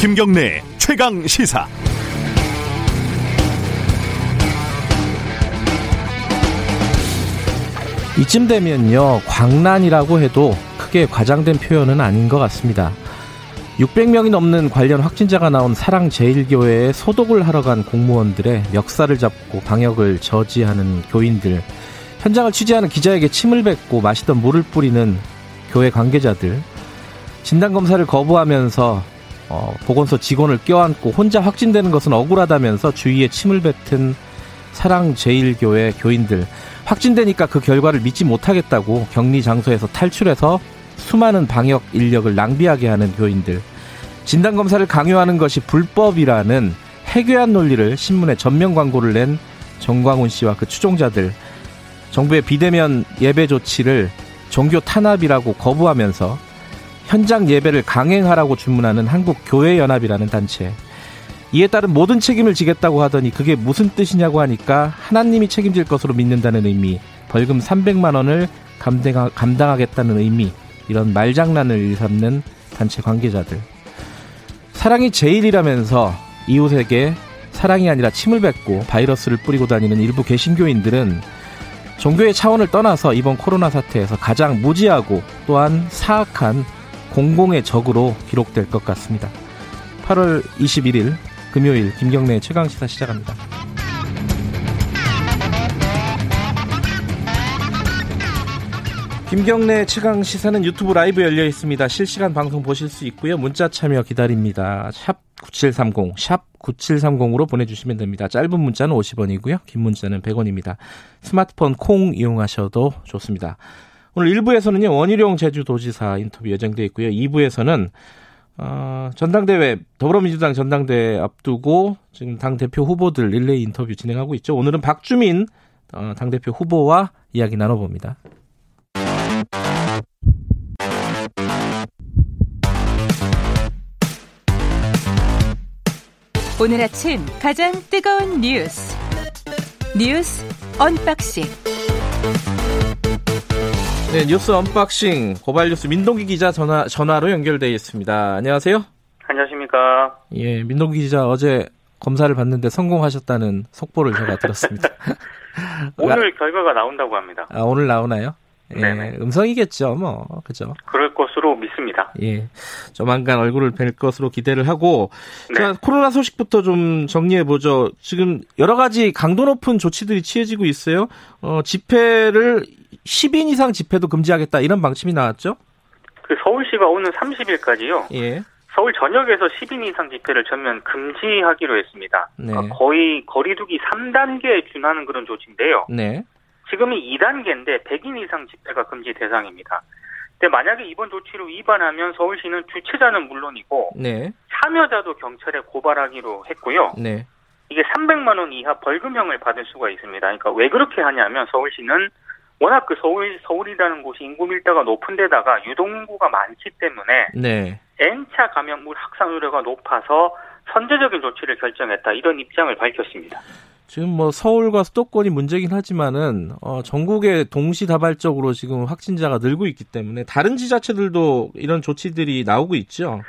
김경래 최강 시사. 이쯤 되면요, 광란이라고 해도 크게 과장된 표현은 아닌 것 같습니다. 600명이 넘는 관련 확진자가 나온 사랑제일교회에 소독을 하러 간 공무원들의 멱살을 잡고 방역을 저지하는 교인들, 현장을 취재하는 기자에게 침을 뱉고 마시던 물을 뿌리는 교회 관계자들, 진단검사를 거부하면서 어, 보건소 직원을 껴안고 혼자 확진되는 것은 억울하다면서 주위에 침을 뱉은 사랑제일교회 교인들, 확진되니까 그 결과를 믿지 못하겠다고 격리 장소에서 탈출해서 수많은 방역 인력을 낭비하게 하는 교인들, 진단 검사를 강요하는 것이 불법이라는 해괴한 논리를 신문에 전면 광고를 낸 정광훈 씨와 그 추종자들, 정부의 비대면 예배 조치를 종교 탄압이라고 거부하면서 현장 예배를 강행하라고 주문하는 한국교회연합이라는 단체. 이에 따른 모든 책임을 지겠다고 하더니 그게 무슨 뜻이냐고 하니까 하나님이 책임질 것으로 믿는다는 의미, 벌금 300만 원을 감당하, 겠다는 의미, 이런 말장난을 일삼는 단체 관계자들. 사랑이 제일이라면서 이웃에게 사랑이 아니라 침을 뱉고 바이러스를 뿌리고 다니는 일부 개신교인들은 종교의 차원을 떠나서 이번 코로나 사태에서 가장 무지하고 또한 사악한 공공의 적으로 기록될 것 같습니다. 8월 21일 금요일 김경래 최강시사 시작합니다. 김경래 최강 시사는 유튜브 라이브 열려 있습니다. 실시간 방송 보실 수 있고요. 문자 참여 기다립니다. 샵 9730, 샵 9730으로 보내주시면 됩니다. 짧은 문자는 50원이고요. 긴 문자는 100원입니다. 스마트폰 콩 이용하셔도 좋습니다. 오늘 1부에서는요, 원희룡 제주도지사 인터뷰 예정되어 있고요. 2부에서는 어, 전당대회, 더불어민주당 전당대회 앞두고 지금 당 대표 후보들 릴레이 인터뷰 진행하고 있죠. 오늘은 박주민 어, 당 대표 후보와 이야기 나눠봅니다. 오늘 아침 가장 뜨거운 뉴스 뉴스 언박싱 네 뉴스 언박싱 고발 뉴스 민동기 기자 전화 전화로 연결되어 있습니다. 안녕하세요. 안녕하십니까. 예 민동기 기자 어제 검사를 받는데 성공하셨다는 속보를 제가 들었습니다. 오늘 결과가 나온다고 합니다. 아, 오늘 나오나요? 예, 음성이겠죠, 뭐, 그죠? 그럴 것으로 믿습니다. 예. 조만간 얼굴을 뵐 것으로 기대를 하고, 네. 자, 코로나 소식부터 좀 정리해 보죠. 지금 여러 가지 강도 높은 조치들이 취해지고 있어요. 어, 집회를 10인 이상 집회도 금지하겠다, 이런 방침이 나왔죠? 그 서울시가 오는 30일까지요. 예. 서울 전역에서 10인 이상 집회를 전면 금지하기로 했습니다. 네. 그러니까 거의 거리두기 3단계에 준하는 그런 조치인데요. 네. 지금이 2단계인데 100인 이상 집회가 금지 대상입니다. 근데 만약에 이번 조치를 위반하면 서울시는 주최자는 물론이고 네. 참여자도 경찰에 고발하기로 했고요. 네. 이게 300만 원 이하 벌금형을 받을 수가 있습니다. 그러니까 왜 그렇게 하냐면 서울시는 워낙 그 서울 서울이라는 곳이 인구 밀도가 높은 데다가 유동인구가 많기 때문에 네. N차 감염물 확산 우려가 높아서 선제적인 조치를 결정했다 이런 입장을 밝혔습니다. 지금 뭐 서울과 수도권이 문제긴 하지만은 어, 전국에 동시다발적으로 지금 확진자가 늘고 있기 때문에 다른 지자체들도 이런 조치들이 나오고 있죠.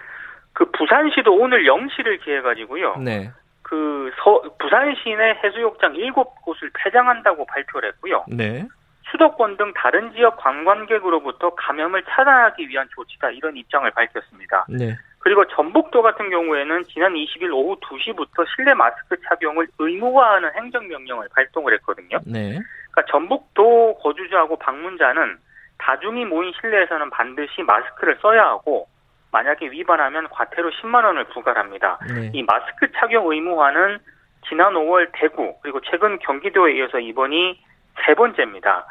그 부산시도 오늘 영시를 기해 가지고요. 네. 그 서, 부산시 내 해수욕장 7곳을 폐장한다고 발표를 했고요. 네. 수도권 등 다른 지역 관광객으로부터 감염을 차단하기 위한 조치다 이런 입장을 밝혔습니다. 네. 그리고 전북도 같은 경우에는 지난 20일 오후 2시부터 실내 마스크 착용을 의무화하는 행정명령을 발동을 했거든요. 네. 그러니까 전북도 거주자하고 방문자는 다중이 모인 실내에서는 반드시 마스크를 써야 하고 만약에 위반하면 과태료 10만 원을 부과합니다. 네. 이 마스크 착용 의무화는 지난 5월 대구 그리고 최근 경기도에 이어서 이번이 세 번째입니다.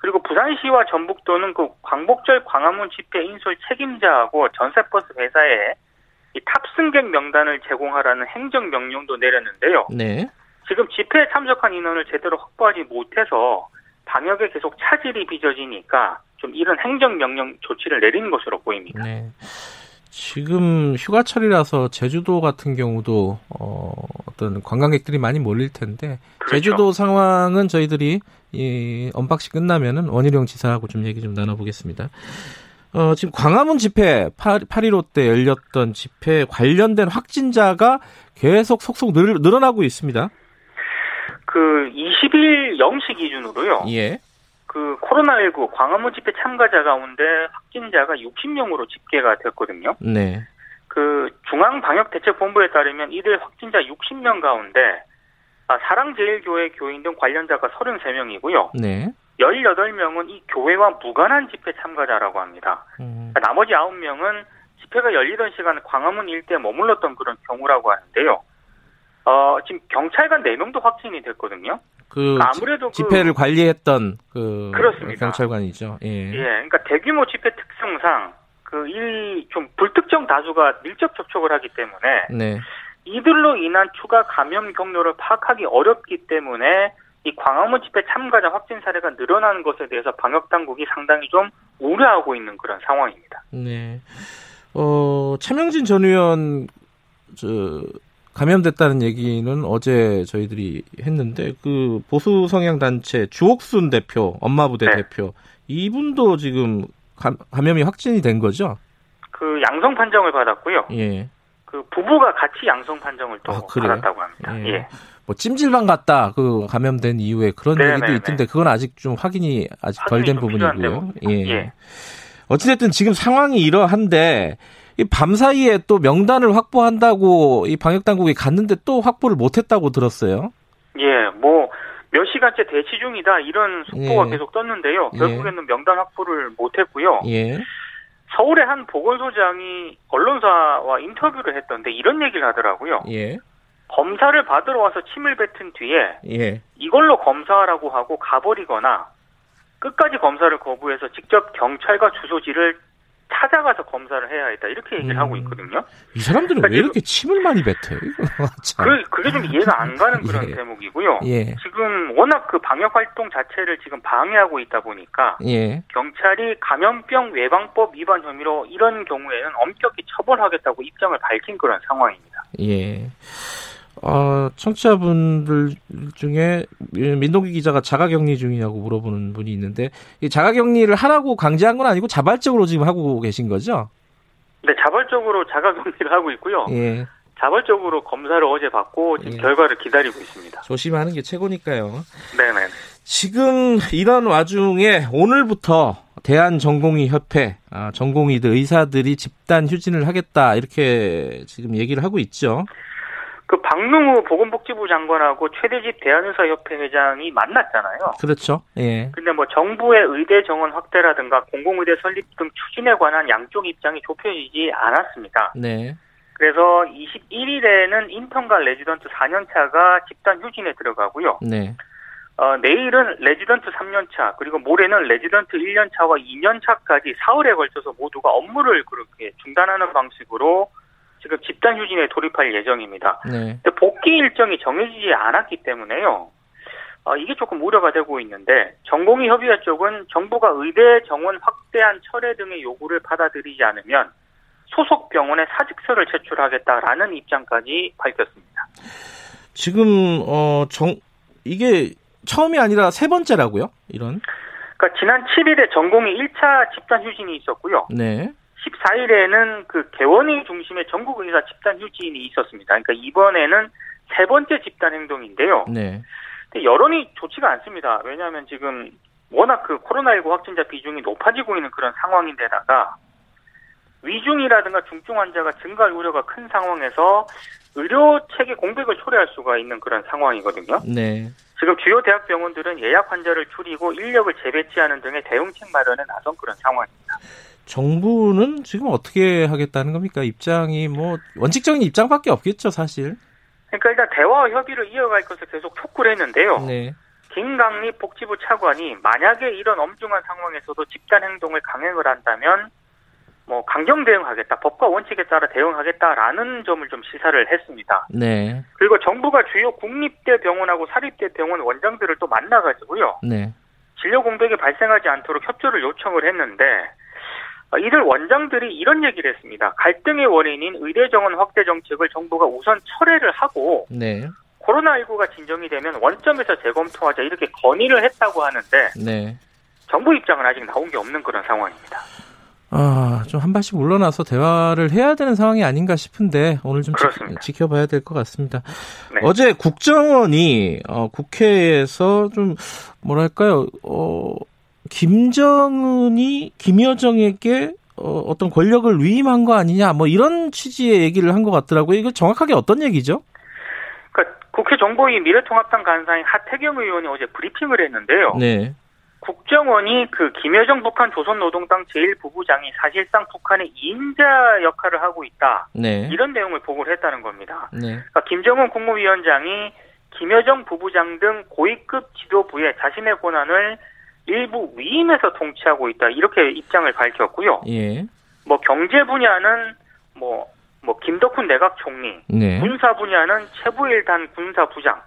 음. 그리고 부산시와 전북도는 그 광복절 광화문 집회 인솔 책임자하고 전세버스 회사에 이 탑승객 명단을 제공하라는 행정 명령도 내렸는데요. 네. 지금 집회에 참석한 인원을 제대로 확보하지 못해서 방역에 계속 차질이 빚어지니까 좀 이런 행정 명령 조치를 내린 것으로 보입니다. 네. 지금 휴가철이라서 제주도 같은 경우도 어, 어떤 관광객들이 많이 몰릴 텐데 그렇죠. 제주도 상황은 저희들이 이 unboxing 끝나면은 원희룡 지사하고 좀 얘기 좀 나눠보겠습니다. 어, 지금 광화문 집회 8.15 때 열렸던 집회 관련된 확진자가 계속 속속 늘, 늘어나고 있습니다. 그 20일 0시 기준으로요. 예. 그 코로나19 광화문 집회 참가자 가운데 확진자가 60명으로 집계가 됐거든요. 네. 그 중앙방역대책본부에 따르면 이들 확진자 60명 가운데 아, 사랑제일교회 교인 등 관련자가 33명이고요. 네. 18명은 이 교회와 무관한 집회 참가자라고 합니다. 음, 그러니까 나머지 9명은 집회가 열리던 시간 광화문 일대에 머물렀던 그런 경우라고 하는데요. 어, 지금 경찰관 4명도 확진이 됐거든요. 그 아무래도 그- 집회를 관리했던 그 그렇습니다. 경찰관이죠. 예. 예, 그러니까 대규모 집회 특성상 그이좀 불특정 다수가 밀접 접촉을 하기 때문에 네. 이들로 인한 추가 감염 경로를 파악하기 어렵기 때문에 이 광화문 집회 참가자 확진 사례가 늘어나는 것에 대해서 방역 당국이 상당히 좀 우려하고 있는 그런 상황입니다. 네. 어, 차명진 전 의원 저 감염됐다는 얘기는 어제 저희들이 했는데 그 보수 성향 단체 주옥순 대표, 엄마부대 네. 대표 이분도 지금 감, 감염이 확진이 된 거죠? 그 양성 판정을 받았고요. 예. 그 부부가 같이 양성 판정을 또 아, 그래요? 받았다고 합니다. 예. 예. 뭐 찜질방 갔다 그 감염된 이후에 그런 네, 얘기도 네, 있던데 그건 아직 좀 확인이 아직 덜된좀 부분이고요. 필요한 예. 예. 어찌됐든 지금 상황이 이러한데 이밤 사이에 또 명단을 확보한다고 이 방역 당국이 갔는데 또 확보를 못했다고 들었어요. 예, 뭐 몇 시간째 대치 중이다 이런 속보가 예. 계속 떴는데요. 예. 결국에는 명단 확보를 못했고요. 예. 서울의 한 보건소장이 언론사와 인터뷰를 했던데 이런 얘기를 하더라고요. 예. 검사를 받으러 와서 침을 뱉은 뒤에 예. 이걸로 검사하라고 하고 가버리거나 끝까지 검사를 거부해서 직접 경찰과 주소지를 찾아가서 검사를 해야 했다 이렇게 얘기를 음. 하고 있거든요. 이 사람들은 왜 그러니까 이렇게 침을 많이 뱉어요? 이거 참. 그, 그게 좀 이해가 안 가는 그런 예. 대목이고요. 예. 지금 워낙 그 방역 활동 자체를 지금 방해하고 있다 보니까 예. 경찰이 감염병 예방법 위반 혐의로 이런 경우에는 엄격히 처벌하겠다고 입장을 밝힌 그런 상황입니다. 예. 어, 청취자분들 중에 민동기 기자가 자가격리 중이냐고 물어보는 분이 있는데 이 자가격리를 하라고 강제한 건 아니고 자발적으로 지금 하고 계신 거죠? 근데 자발적으로 자가격리를 하고 있고요. 예. 자발적으로 검사를 어제 받고 지금 예. 결과를 기다리고 있습니다. 조심하는 게 최고니까요. 네네. 지금 이런 와중에 오늘부터 대한전공의협회 아, 전공의들 의사들이 집단 휴진을 하겠다 이렇게 지금 얘기를 하고 있죠. 그 박능후 보건복지부 장관하고 최대집 대한의사 협회 회장이 만났잖아요. 그렇죠. 예. 근데 뭐 정부의 의대 정원 확대라든가 공공의대 설립 등 추진에 관한 양쪽 입장이 좁혀지지 않았습니다. 네. 그래서 21일에는 인턴과 레지던트 4년차가 집단 휴진에 들어가고요. 네. 어, 내일은 레지던트 3년차 그리고 모레는 레지던트 1년차와 2년차까지 사흘에 걸쳐서 모두가 업무를 그렇게 중단하는 방식으로 지금 집단 휴진에 돌입할 예정입니다. 네. 근데 복귀 일정이 정해지지 않았기 때문에요. 어, 이게 조금 우려가 되고 있는데 전공의 협의회 쪽은 정부가 의대 정원 확대한 철회 등의 요구를 받아들이지 않으면 소속 병원에 사직서를 제출하겠다라는 입장까지 밝혔습니다. 지금 어 정 이게 처음이 아니라 세 번째라고요? 이런. 그러니까 지난 7일에 전공의 1차 집단 휴진이 있었고요. 네. 14일에는 그 개원의 중심의 전국 의사 집단 휴진이 있었습니다. 그러니까 이번에는 세 번째 집단 행동인데요. 네. 근데 여론이 좋지가 않습니다. 왜냐하면 지금 워낙 그 코로나19 확진자 비중이 높아지고 있는 그런 상황인데다가 위중이라든가 중증 환자가 증가할 우려가 큰 상황에서 의료 체계 공백을 초래할 수가 있는 그런 상황이거든요. 네. 지금 주요 대학 병원들은 예약 환자를 줄이고 인력을 재배치하는 등의 대응책 마련에 나선 그런 상황입니다. 정부는 지금 어떻게 하겠다는 겁니까? 입장이 뭐 원칙적인 입장밖에 없겠죠, 사실. 그러니까 일단 대화와 협의를 이어갈 것을 계속 촉구를 했는데요. 네. 김강립 복지부 차관이 만약에 이런 엄중한 상황에서도 집단 행동을 강행을 한다면 뭐 강경 대응하겠다, 법과 원칙에 따라 대응하겠다라는 점을 좀 시사를 했습니다. 네. 그리고 정부가 주요 국립대 병원하고 사립대 병원 원장들을 또 만나가지고요. 네. 진료 공백이 발생하지 않도록 협조를 요청을 했는데 어, 이들 원장들이 이런 얘기를 했습니다. 갈등의 원인인 의대 정원 확대 정책을 정부가 우선 철회를 하고 네. 코로나19가 진정이 되면 원점에서 재검토하자 이렇게 건의를 했다고 하는데 네. 정부 입장은 아직 나온 게 없는 그런 상황입니다. 아, 좀 한 발씩 물러나서 대화를 해야 되는 상황이 아닌가 싶은데 오늘 좀. 지, 켜봐야 될 것 같습니다. 네. 어제 국정원이 어, 국회에서 좀 뭐랄까요, 어, 김정은이 김여정에게 어, 어떤 권력을 위임한 거 아니냐, 뭐 이런 취지의 얘기를 한 것 같더라고요. 이거 정확하게 어떤 얘기죠? 그러니까 국회 정보위 미래통합당 간사인 하태경 의원이 어제 브리핑을 했는데요. 네, 국정원이 그 김여정 북한 조선노동당 제1부부장이 사실상 북한의 2인자 역할을 하고 있다. 네, 이런 내용을 보고를 했다는 겁니다. 네, 그러니까 김정은 국무위원장이 김여정 부부장 등 고위급 지도부에 자신의 권한을 일부 위임해서 통치하고 있다. 이렇게 입장을 밝혔고요. 예, 뭐 경제 분야는 뭐, 뭐 김덕훈 내각 총리, 네, 군사 분야는 최부일단 군사 부장,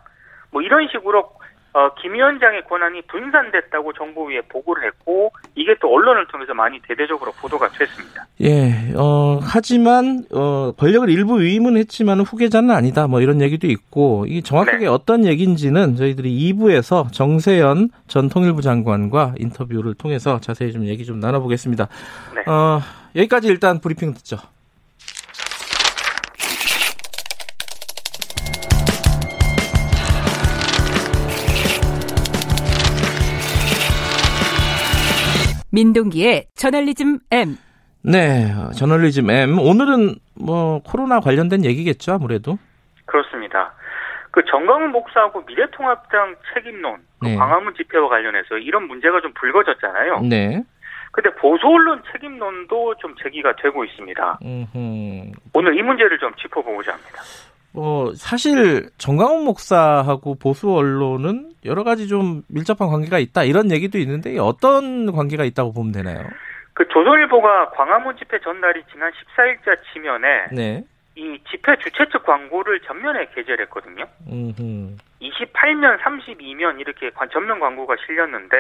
뭐 이런 식으로 어, 김 위원장의 권한이 분산됐다고 정보위에 보고를 했고 이게 또 언론을 통해서 많이 대대적으로 보도가 됐습니다. 예, 어, 하지만, 어, 권력을 일부 위임은 했지만 후계자는 아니다. 뭐 이런 얘기도 있고, 이게 정확하게 네. 어떤 얘기인지는 저희들이 2부에서 정세현 전 통일부 장관과 인터뷰를 통해서 자세히 좀 얘기 좀 나눠보겠습니다. 네. 어, 여기까지 일단 브리핑 듣죠. 민동기의 저널리즘 M. 네, 저널리즘 M. 오늘은 뭐 코로나 관련된 얘기겠죠, 아무래도. 그렇습니다. 그 정광훈 목사하고 미래통합당 책임론, 그 네. 광화문 집회와 관련해서 이런 문제가 좀 불거졌잖아요. 네. 근데 보수 언론 책임론도 좀 제기가 되고 있습니다. 음흠. 오늘 이 문제를 좀 짚어보고자 합니다. 어, 사실 정강훈 목사하고 보수 언론은 여러 가지 좀 밀접한 관계가 있다 이런 얘기도 있는데 어떤 관계가 있다고 보면 되나요? 그 조선일보가 광화문 집회 전날이 지난 14일자 지면에 네. 이 집회 주최 측 광고를 전면에 게재를 했거든요. 음. 28면, 32면 이렇게 관- 전면 광고가 실렸는데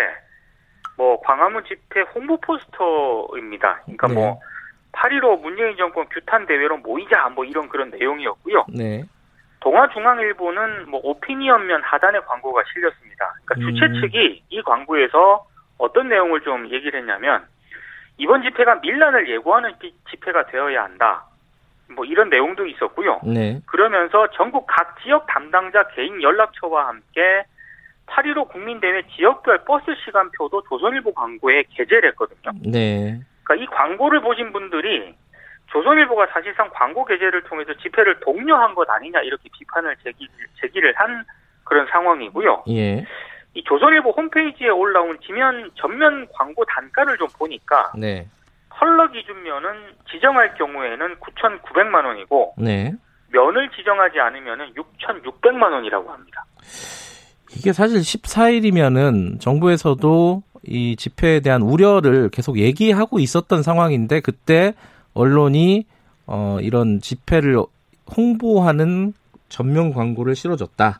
뭐 광화문 집회 홍보 포스터입니다. 그러니까 네. 뭐 8.15 문재인 정권 규탄 대회로 모이자 뭐 이런 그런 내용이었고요. 네. 동아중앙일보는 뭐 오피니언면 하단에 광고가 실렸습니다. 그러니까 주최 음. 측이 이 광고에서 어떤 내용을 좀 얘기를 했냐면 이번 집회가 밀란을 예고하는 비- 집회가 되어야 한다. 뭐 이런 내용도 있었고요. 네. 그러면서 전국 각 지역 담당자 개인 연락처와 함께 8.15 국민대회 지역별 버스 시간표도 조선일보 광고에 게재를 했거든요. 네. 그러니까 이 광고를 보신 분들이 조선일보가 사실상 광고 게재를 통해서 집회를 독려한 것 아니냐 이렇게 비판을 제기, 제기를 한 그런 상황이고요. 예. 이 조선일보 홈페이지에 올라온 지면 전면 광고 단가를 좀 보니까 네. 컬러 기준면은 지정할 경우에는 9,900만 원이고 네. 면을 지정하지 않으면은 6,600만 원이라고 합니다. 이게 사실 14일이면은 정부에서도 이 집회에 대한 우려를 계속 얘기하고 있었던 상황인데 그때 언론이 어 이런 집회를 홍보하는 전면 광고를 실어줬다.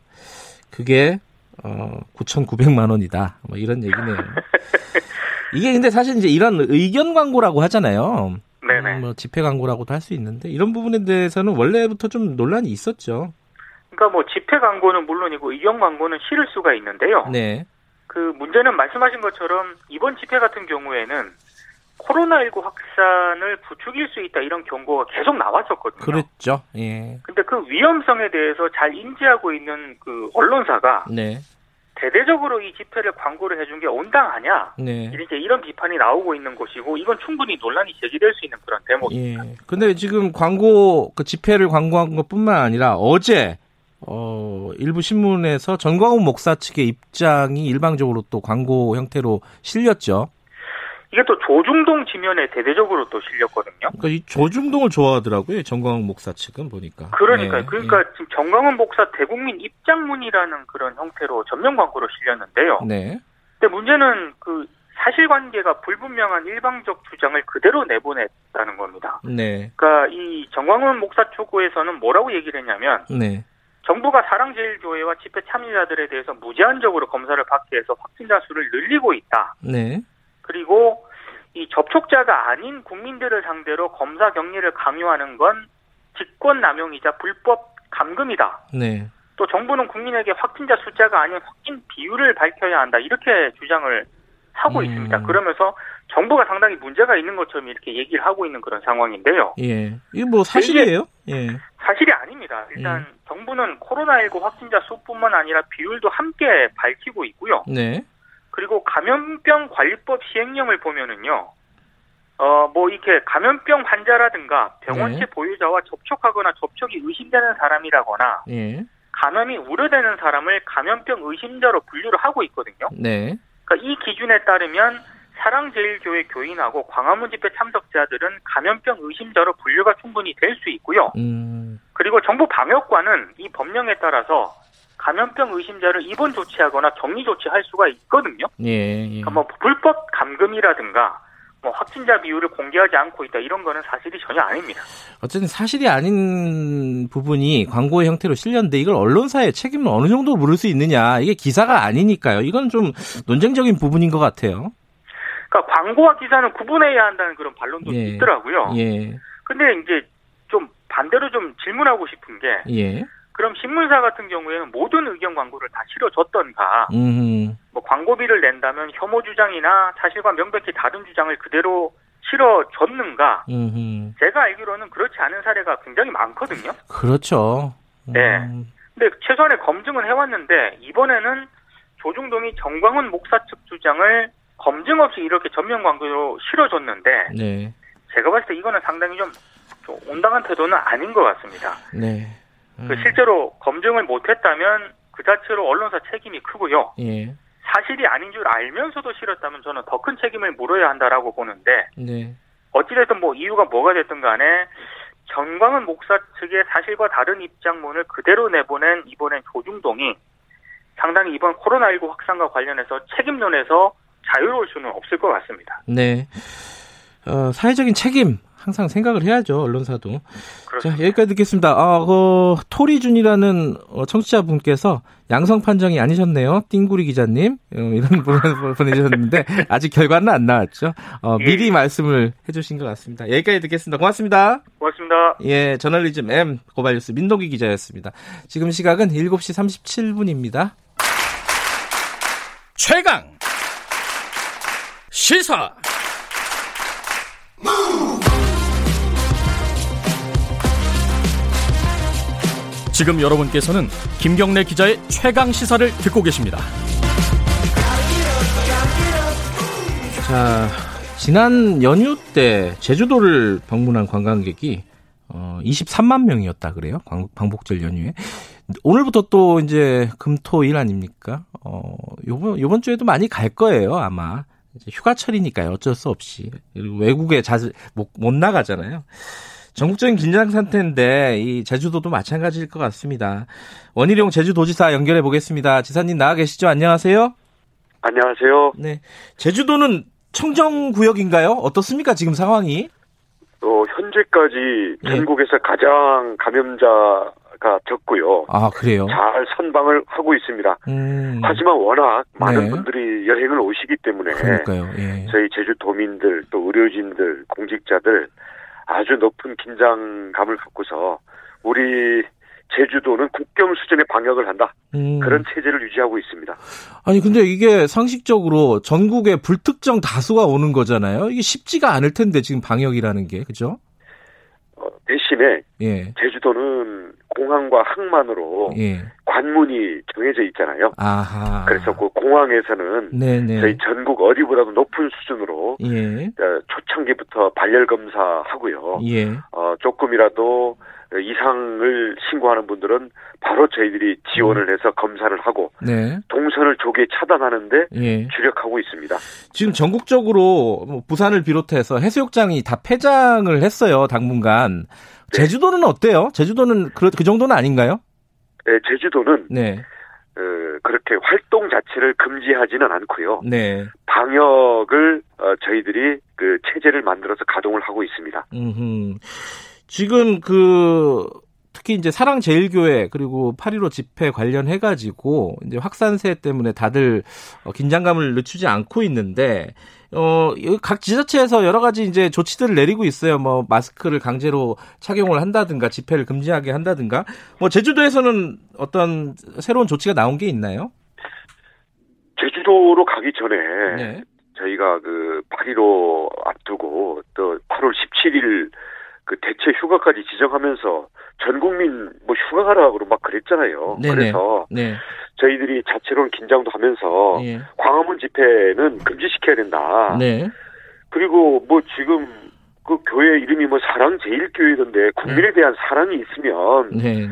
그게 어 9,900만 원이다. 뭐 이런 얘기네요. 이게 근데 사실 이제 이런 의견 광고라고 하잖아요. 네네. 음, 뭐 집회 광고라고도 할 수 있는데 이런 부분에 대해서는 원래부터 좀 논란이 있었죠. 그러니까 뭐 집회 광고는 물론이고 의견 광고는 실을 수가 있는데요. 네. 그 문제는 말씀하신 것처럼 이번 집회 같은 경우에는 코로나19 확산을 부추길 수 있다 이런 경고가 계속 나왔었거든요. 그랬죠. 예. 근데 그 위험성에 대해서 잘 인지하고 있는 그 언론사가 네. 대대적으로 이 집회를 광고를 해준 게 온당하냐 네. 이렇게 이런 비판이 나오고 있는 것이고 이건 충분히 논란이 제기될 수 있는 그런 대목입니다. 예. 근데 지금 광고 그 집회를 광고한 것뿐만 아니라 어제 어 일부 신문에서 전광훈 목사 측의 입장이 일방적으로 또 광고 형태로 실렸죠. 이게 또 조중동 지면에 대대적으로 또 실렸거든요. 그러니까 이 조중동을 좋아하더라고요. 전광훈 목사 측은 보니까. 그러니까요. 예, 그러니까 지금 정광훈 목사 대국민 입장문이라는 그런 형태로 전면 광고로 실렸는데요. 예. 네. 근데 문제는 그 사실관계가 불분명한 일방적 주장을 그대로 내보냈다는 겁니다. 네. 그러니까 이 정광훈 목사 초구에서는 뭐라고 얘기를 했냐면 네. 정부가 사랑제일교회와 집회 참여자들에 대해서 무제한적으로 검사를 받게 해서 확진자 수를 늘리고 있다. 네. 그리고 이 접촉자가 아닌 국민들을 상대로 검사 격리를 강요하는 건 직권 남용이자 불법 감금이다. 네. 또 정부는 국민에게 확진자 숫자가 아닌 확진 비율을 밝혀야 한다. 이렇게 주장을 하고 음. 있습니다. 그러면서 정부가 상당히 문제가 있는 것처럼 이렇게 얘기를 하고 있는 그런 상황인데요. 예. 이게 뭐 사실이에요? 예. 사실이 아닙니다. 일단 정부는 코로나19 확진자 수뿐만 아니라 비율도 함께 밝히고 있고요. 네. 그리고 감염병 관리법 시행령을 보면은요. 어, 뭐, 이렇게 감염병 환자라든가 병원체 네. 보유자와 접촉하거나 접촉이 의심되는 사람이라거나 예. 감염이 우려되는 사람을 감염병 의심자로 분류를 하고 있거든요. 네. 그러니까 이 기준에 따르면 사랑제일교회 교인하고 광화문 집회 참석자들은 감염병 의심자로 분류가 충분히 될 수 있고요. 음. 그리고 정부 방역관은 이 법령에 따라서 감염병 의심자를 입원 조치하거나 격리 조치할 수가 있거든요. 예. 예. 그러니까 뭐 불법 감금이라든가 뭐 확진자 비율을 공개하지 않고 있다 이런 거는 사실이 전혀 아닙니다. 어쨌든 사실이 아닌 부분이 광고의 형태로 실렸는데 이걸 언론사의 책임을 어느 정도 물을 수 있느냐 이게 기사가 아니니까요. 이건 좀 논쟁적인 부분인 것 같아요. 그러니까 광고와 기사는 구분해야 한다는 그런 반론도 예. 있더라고요. 예, 근데 이제 좀 반대로 좀 질문하고 싶은 게 예, 그럼 신문사 같은 경우에는 모든 의견 광고를 다 실어줬던가 음, 뭐 광고비를 낸다면 혐오 주장이나 사실과 명백히 다른 주장을 그대로 실어줬는가 음, 제가 알기로는 그렇지 않은 사례가 굉장히 많거든요. 그렇죠. 네. 음, 근데 최소한의 검증은 해왔는데 이번에는 조중동이 정광훈 목사 측 주장을 검증 없이 이렇게 전면 광고로 실어줬는데 네, 제가 봤을 때 이거는 상당히 좀, 좀 온당한 태도는 아닌 것 같습니다. 네, 음, 그 실제로 검증을 못했다면 그 자체로 언론사 책임이 크고요. 예, 사실이 아닌 줄 알면서도 실었다면 저는 더 큰 책임을 물어야 한다라고 보는데 네, 어찌됐든 뭐 이유가 뭐가 됐든 간에 전광훈 목사 측의 사실과 다른 입장문을 그대로 내보낸 이번엔 조중동이 상당히 이번 코로나19 확산과 관련해서 책임론에서 자유로울 수는 없을 것 같습니다. 네. 어, 사회적인 책임 항상 생각을 해야죠 언론사도. 자 그렇습니다. 여기까지 듣겠습니다. 아, 그 토리준이라는 어, 청취자분께서 양성 판정이 아니셨네요. 띵구리 기자님 어, 이런 분 보내주셨는데 아직 결과는 안 나왔죠. 어, 예. 미리 말씀을 해주신 것 같습니다. 여기까지 듣겠습니다. 고맙습니다. 고맙습니다. 예, 저널리즘 M 고발뉴스 민동기 기자였습니다. 지금 시각은 7시 37분입니다. 최강 시사 지금 여러분께서는 김경래 기자의 최강 시사를 듣고 계십니다. 자, 지난 연휴 때 제주도를 방문한 관광객이 어, 23만 명이었다 그래요. 광, 광복절 연휴에. 오늘부터 또 이제 금토일 아닙니까? 어, 요번 요번 주에도 많이 갈 거예요, 아마. 휴가철이니까요. 어쩔 수 없이. 외국에 자주 못, 못 나가잖아요. 전국적인 긴장 상태인데 이 제주도도 마찬가지일 것 같습니다. 원희룡 제주도지사 연결해 보겠습니다. 지사님 나와 계시죠? 안녕하세요. 안녕하세요. 네. 제주도는 청정 구역인가요? 어떻습니까, 지금 상황이? 어, 현재까지 예. 전국에서 가장 감염자 가 적고요. 아, 그래요? 잘 선방을 하고 있습니다. 음. 하지만 워낙 많은 네. 분들이 여행을 오시기 때문에 그러니까요, 예. 저희 제주도민들 또 의료진들 공직자들 아주 높은 긴장감을 갖고서 우리 제주도는 국경 수준의 방역을 한다 음. 그런 체제를 유지하고 있습니다. 아니, 근데 이게 상식적으로 전국에 불특정 다수가 오는 거잖아요? 이게 쉽지가 않을 텐데, 지금 방역이라는 게, 그죠? 어, 대신에 예. 제주도는 공항과 항만으로 예. 관문이 정해져 있잖아요. 아하. 그래서 그 공항에서는 네네. 저희 전국 어디보다도 높은 수준으로 예. 어, 초창기부터 발열 검사하고요. 예. 어, 조금이라도 이상을 신고하는 분들은 바로 저희들이 지원을 해서 검사를 하고 네. 동선을 조기에 차단하는데 예. 주력하고 있습니다. 지금 전국적으로 뭐 부산을 비롯해서 해수욕장이 다 폐장을 했어요, 당분간. 네. 제주도는 어때요? 제주도는 그, 그 정도는 아닌가요? 네, 제주도는 네. 어, 그렇게 활동 자체를 금지하지는 않고요. 네. 방역을 어, 저희들이 그 체제를 만들어서 가동을 하고 있습니다. 음. 지금 그 특히 이제 사랑 제일교회 그리고 8.15 집회 관련해 가지고 이제 확산세 때문에 다들 어, 긴장감을 늦추지 않고 있는데 어, 여기 각 지자체에서 여러 가지 이제 조치들을 내리고 있어요. 뭐 마스크를 강제로 착용을 한다든가 집회를 금지하게 한다든가. 뭐 제주도에서는 어떤 새로운 조치가 나온 게 있나요? 제주도로 가기 전에 네. 저희가 그8.15 앞두고 또 8월 17일 그 대체 휴가까지 지정하면서 전 국민 뭐 휴가 가라고 막 그랬잖아요. 네네. 그래서 네. 저희들이 자체로는 긴장도 하면서 예. 광화문 집회는 금지시켜야 된다. 네. 그리고 뭐 지금 그 교회 이름이 뭐 사랑 제일 교회던데 국민에 대한 사랑이 있으면 네.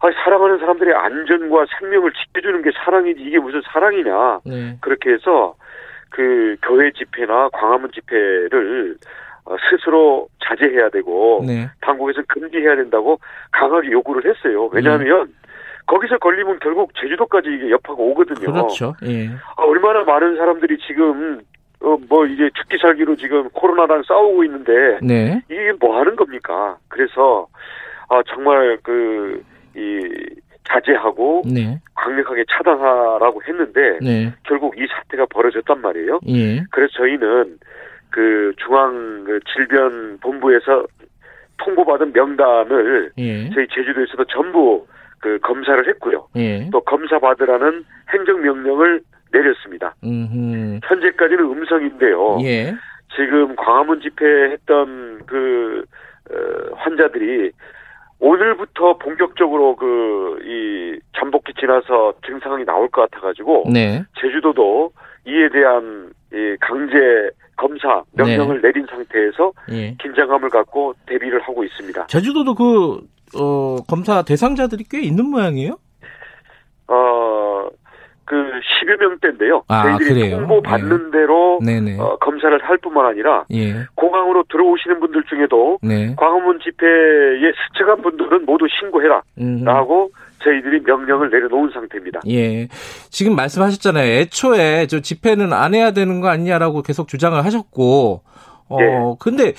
아 사랑하는 사람들의 안전과 생명을 지켜주는 게 사랑이지 이게 무슨 사랑이냐 네. 그렇게 해서 그 교회 집회나 광화문 집회를 어, 스스로 자제해야 되고 네. 당국에서 금지해야 된다고 강하게 요구를 했어요. 왜냐하면 거기서 걸리면 결국 제주도까지 이게 여파가 오거든요. 그렇죠. 예. 아, 얼마나 많은 사람들이 지금 어, 뭐 이제 죽기 살기로 지금 코로나랑 싸우고 있는데 네. 이게 뭐 하는 겁니까? 그래서 아 정말 그 이 자제하고 네. 강력하게 차단하라고 했는데 네. 결국 이 사태가 벌어졌단 말이에요. 예. 그래서 저희는 그 중앙 그 질병 본부에서 통보받은 명단을 예. 저희 제주도에서도 전부 그 검사를 했고요. 예. 또 검사 받으라는 행정 명령을 내렸습니다. 음. 현재까지는 음성인데요. 예. 지금 광화문 집회했던 그 어, 환자들이 오늘부터 본격적으로 그 이 잠복기 지나서 증상이 나올 것 같아가지고 네. 제주도도 이에 대한 이 강제 검사 명령을 내린 상태에서 예. 긴장감을 갖고 대비를 하고 있습니다. 제주도도 그, 어, 검사 대상자들이 꽤 있는 모양이에요? 어, 그 10여 명대인데요. 아, 저희들이 그래요? 통보 받는 대로 네네. 어, 검사를 할 뿐만 아니라 예. 공항으로 들어오시는 분들 중에도 네. 광화문 집회에 스쳐간 분들은 모두 신고해라 음. 라고 저희들이 명령을 내려놓은 상태입니다. 예. 지금 말씀하셨잖아요. 애초에 저 집회는 안 해야 되는 거 아니냐라고 계속 주장을 하셨고, 어, 예. 근데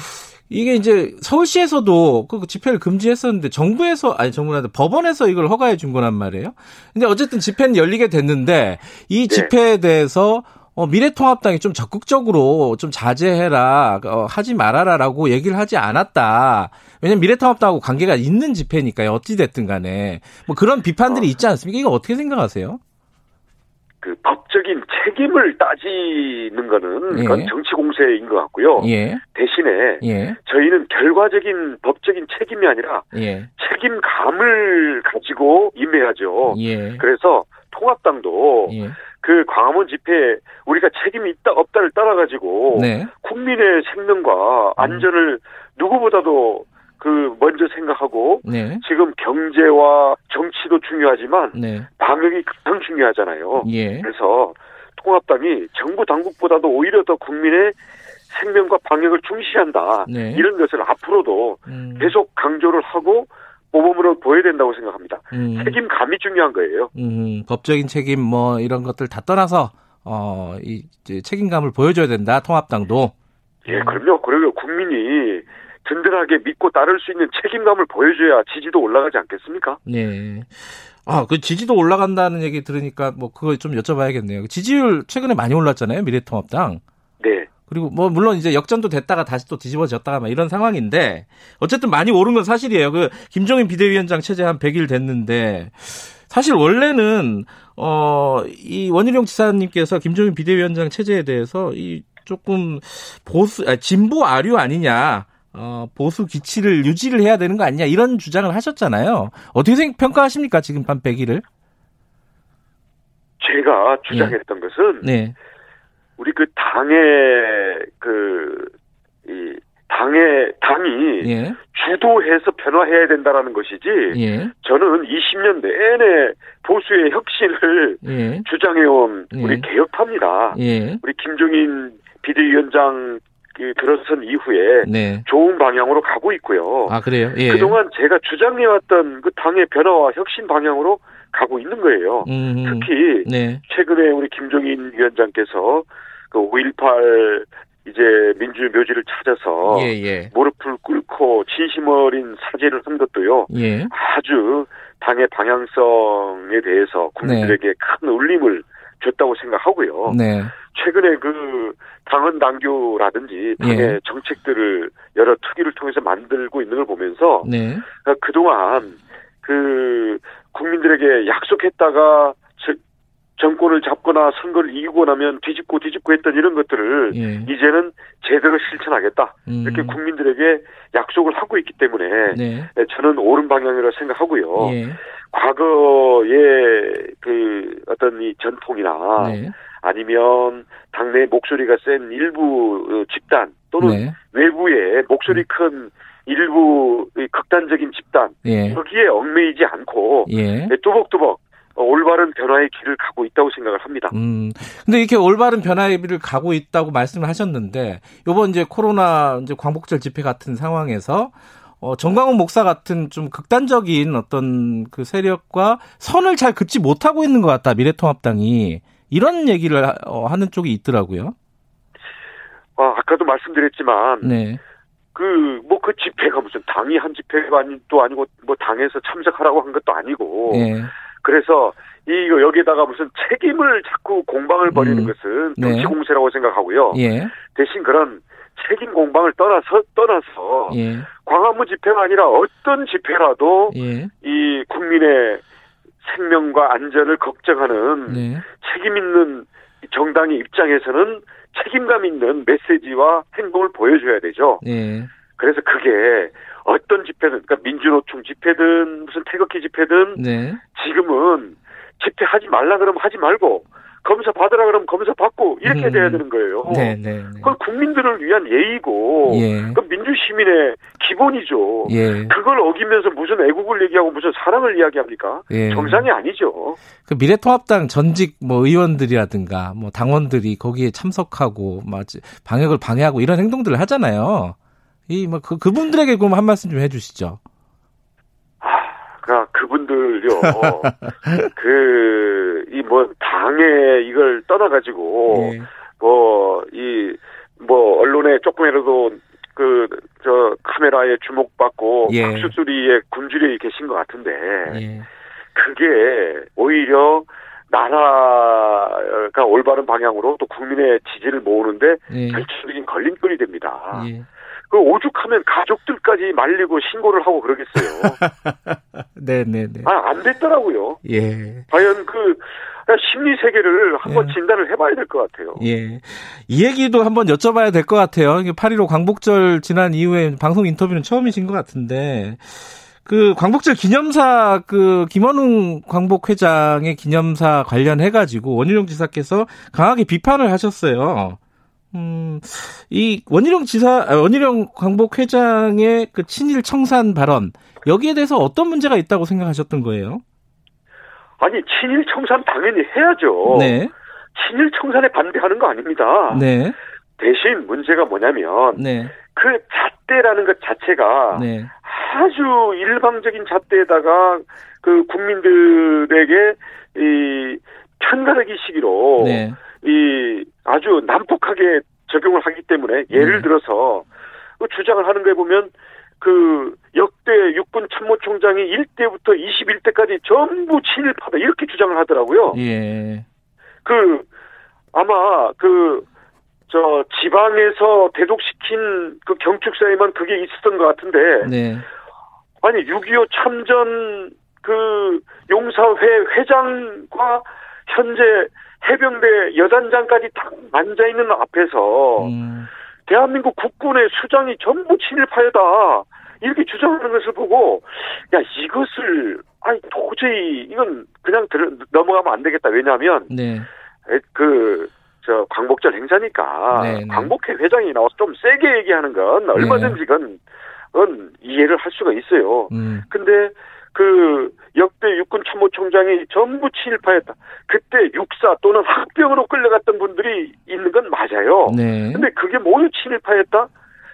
이게 이제 서울시에서도 그 집회를 금지했었는데 정부에서, 아니 정부나 법원에서 이걸 허가해 준 거란 말이에요. 근데 어쨌든 집회는 열리게 됐는데 이 네. 집회에 대해서 어, 미래통합당이 좀 적극적으로 좀 자제해라, 어, 하지 말아라라고 얘기를 하지 않았다. 왜냐면 미래통합당하고 관계가 있는 집회니까요. 어찌됐든 간에. 뭐 그런 비판들이 있지 않습니까? 이거 어떻게 생각하세요? 그 법적인 책임을 따지는 거는 예. 그건 정치 공세인 것 같고요. 예, 대신에 예, 저희는 결과적인 법적인 책임이 아니라 예, 책임감을 가지고 임해야죠. 예, 그래서 통합당도 예. 그 광화문 집회에 우리가 책임이 있다 없다를 떠나가지고 네, 국민의 생명과 안전을 누구보다도 그 먼저 생각하고 네, 지금 경제와 정치도 중요하지만 네, 방역이 가장 중요하잖아요. 예, 그래서 통합당이 정부 당국보다도 오히려 더 국민의 생명과 방역을 중시한다. 네. 이런 것을 앞으로도 음, 계속 강조를 하고 모범으로 보여야 된다고 생각합니다. 음, 책임감이 중요한 거예요. 음, 법적인 책임 뭐 이런 것들 다 떠나서 어, 이 책임감을 보여줘야 된다. 통합당도. 예, 그럼요. 그리고 국민이 든든하게 믿고 따를 수 있는 책임감을 보여줘야 지지도 올라가지 않겠습니까? 네. 아, 그 지지도 올라간다는 얘기 들으니까 뭐 그거 좀 여쭤봐야겠네요. 지지율 최근에 많이 올랐잖아요. 미래통합당. 네. 그리고 뭐 물론 이제 역전도 됐다가 다시 또 뒤집어졌다가 막 이런 상황인데 어쨌든 많이 오른 건 사실이에요. 그 김종인 비대위원장 체제 한 100일 됐는데 사실 원래는 어 이 원희룡 지사님께서 김종인 비대위원장 체제에 대해서 이 조금 보수 아, 진보 아류 아니냐. 어, 보수 기치를 유지를 해야 되는 거 아니냐 이런 주장을 하셨잖아요. 어떻게 생, 평가하십니까 지금 한 100일을? 제가 주장했던 것은 네, 우리 그 당의 그, 이, 당의, 당이 예, 주도해서 변화해야 된다라는 것이지, 예, 저는 20년 내내 보수의 혁신을 예, 주장해온 우리 예. 개혁파입니다. 예, 우리 김종인 비대위원장 그 들어선 이후에 네. 좋은 방향으로 가고 있고요. 아 그래요? 예. 그동안 제가 주장해왔던 그 당의 변화와 혁신 방향으로 가고 있는 거예요. 음, 특히 네, 최근에 우리 김종인 위원장께서 그 5.18 이제 민주 묘지를 찾아서 예, 예, 무릎을 꿇고 진심 어린 사죄를 한 것도요. 예, 아주 당의 방향성에 대해서 국민들에게 큰 울림을 줬다고 생각하고요. 네, 최근에 그 당헌 당규라든지 당의 예. 정책들을 여러 특위를 통해서 만들고 있는 걸 보면서 네, 그러니까 그동안 그 국민들에게 약속했다가 저- 정권을 잡거나 선거를 이기고 나면 뒤집고 뒤집고 했던 이런 것들을 예. 이제는 제대로 실천하겠다. 음. 이렇게 국민들에게 약속을 하고 있기 때문에 네. 저는 옳은 방향이라고 생각하고요. 예. 과거의 그 어떤 이 전통이나 네. 아니면 당내 목소리가 센 일부 어, 집단 또는 네. 외부의 목소리 큰 일부 의 극단적인 집단 예. 거기에 얽매이지 않고 예. 뚜벅뚜벅 어, 올바른 변화의 길을 가고 있다고 생각을 합니다. 음. 근데 이렇게 올바른 변화의 길을 가고 있다고 말씀을 하셨는데 요번 이제 코로나 이제 광복절 집회 같은 상황에서 어, 정광훈 목사 같은 좀 극단적인 어떤 그 세력과 선을 잘 긋지 못하고 있는 것 같다. 미래통합당이 이런 얘기를 하- 어, 하는 쪽이 있더라고요. 아, 아까도 말씀드렸지만 네. 그 뭐 그 집회가 무슨 당이 한 집회가 아니, 또 아니고 뭐 당에서 참석하라고 한 것도 아니고 예. 그래서 이거 여기에다가 무슨 책임을 자꾸 공방을 벌이는 음. 것은 네. 정치 공세라고 생각하고요. 예. 대신 그런 책임 공방을 떠나서 떠나서 예. 광화문 집회가 아니라 어떤 집회라도 예. 이 국민의 생명과 안전을 걱정하는 네. 책임 있는 정당의 입장에서는 책임감 있는 메시지와 행동을 보여줘야 되죠. 예. 그래서 그게 어떤 집회든, 그러니까 민주노총 집회든 무슨 태극기 집회든 네. 지금은 집회하지 말라 그러면 하지 말고 검사 받으라 그러면 검사 받고 이렇게 음. 돼야 되는 거예요. 네, 네. 네. 그건 국민들을 위한 예의고 예. 그 민주 시민의 기본이죠. 예. 그걸 어기면서 무슨 애국을 얘기하고 무슨 사랑을 이야기합니까? 예. 정상이 아니죠. 그 미래통합당 전직 뭐 의원들이라든가 뭐 당원들이 거기에 참석하고 막 방역을 방해하고 이런 행동들을 하잖아요. 이뭐그 그분들에게 그럼 한 말씀 좀 해주시죠. 아, 그러니까 그분들요. 그, 이 뭐, 당에 이걸 떠나가지고, 예. 뭐, 이, 뭐, 언론에 조금이라도 그, 저, 카메라에 주목받고, 예. 박수 소리에 굶주려 계신 것 같은데, 예. 그게 오히려 나라가 올바른 방향으로 또 국민의 지지를 모으는데 예. 결정적인 걸림돌이 됩니다. 예. 그 오죽하면 가족들까지 말리고 신고를 하고 그러겠어요. 네네네. 아, 안 됐더라고요. 예. 과연 그 심리 세계를 한번 예. 진단을 해봐야 될 것 같아요. 예. 이 얘기도 한번 여쭤봐야 될 것 같아요. 8.15 광복절 지난 이후에 방송 인터뷰는 처음이신 것 같은데, 그 광복절 기념사 그 김원웅 광복 회장의 기념사 관련해 가지고 원희룡 지사께서 강하게 비판을 하셨어요. 음, 이 원희룡 지사, 아, 원희룡 광복 회장의 그 친일 청산 발언, 여기에 대해서 어떤 문제가 있다고 생각하셨던 거예요? 아니 친일 청산 당연히 해야죠. 네. 친일 청산에 반대하는 거 아닙니다. 네. 대신 문제가 뭐냐면 네. 그 잣대라는 것 자체가 네. 아주 일방적인 잣대에다가 그 국민들에게 이 편가르기 시기로 네. 이 아주 난폭하게 적용을 하기 때문에 예를 네. 들어서 그 주장을 하는 거에 보면 그 역대 육군 참모총장이 1대부터 21대까지 전부 친일파다 이렇게 주장을 하더라고요. 예. 그 아마 그 저 지방에서 대독시킨 그 경축사에만 그게 있었던 것 같은데 네. 아니 6.25 참전 그 용사회 회장과 현재 해병대 여단장까지 딱 앉아 있는 앞에서 음, 대한민국 국군의 수장이 전부 친일파였다 이렇게 주장하는 것을 보고 야 이것을 아니 도저히 이건 그냥 들, 넘어가면 안 되겠다 왜냐하면 네. 그 저 광복절 행사니까 네, 네. 광복회 회장이 나와서 좀 세게 얘기하는 건 얼마든지 그건, 그건 이해를 할 수가 있어요. 음, 근데 그 역대 육군 참모총장이 전부 친일파였다. 그때 육사 또는 학병으로 끌려갔던 분들이 있는 건 맞아요. 네. 근데 그게 모두 친일파였다?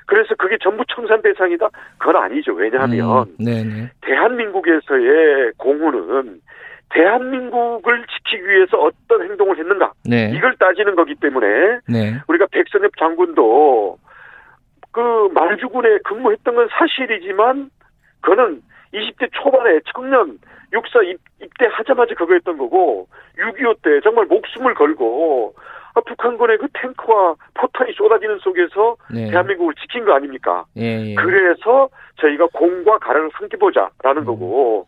그래서 그게 전부 청산 대상이다? 그건 아니죠. 왜냐하면 음, 네네. 대한민국에서의 공훈은 대한민국을 지키기 위해서 어떤 행동을 했는가 네. 이걸 따지는 거기 때문에 네. 우리가 백선엽 장군도 그 만주군에 근무했던 건 사실이지만 그는 20대 초반에 청년 육사 입, 입대하자마자 그거 했던 거고 6.25 때 정말 목숨을 걸고 아, 북한군의 그 탱크와 포탄이 쏟아지는 속에서 네. 대한민국을 지킨 거 아닙니까? 예, 예. 그래서 저희가 공과 가를 함께 보자라는 음. 거고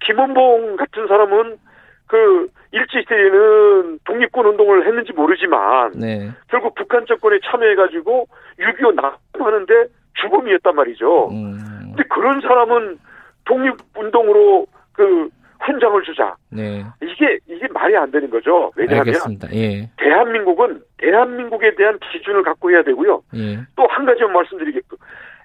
김원봉 같은 사람은 그 일제시대에는 독립군 운동을 했는지 모르지만 네. 결국 북한 정권에 참여해가지고 6.25 낙하하는데 주범이었단 말이죠. 음, 근데 그런 사람은 독립운동으로 그 훈장을 주자. 네. 이게 이게 말이 안 되는 거죠. 왜냐하면. 예. 대한민국은 대한민국에 대한 기준을 갖고 해야 되고요. 예. 또한 가지만 말씀드리겠고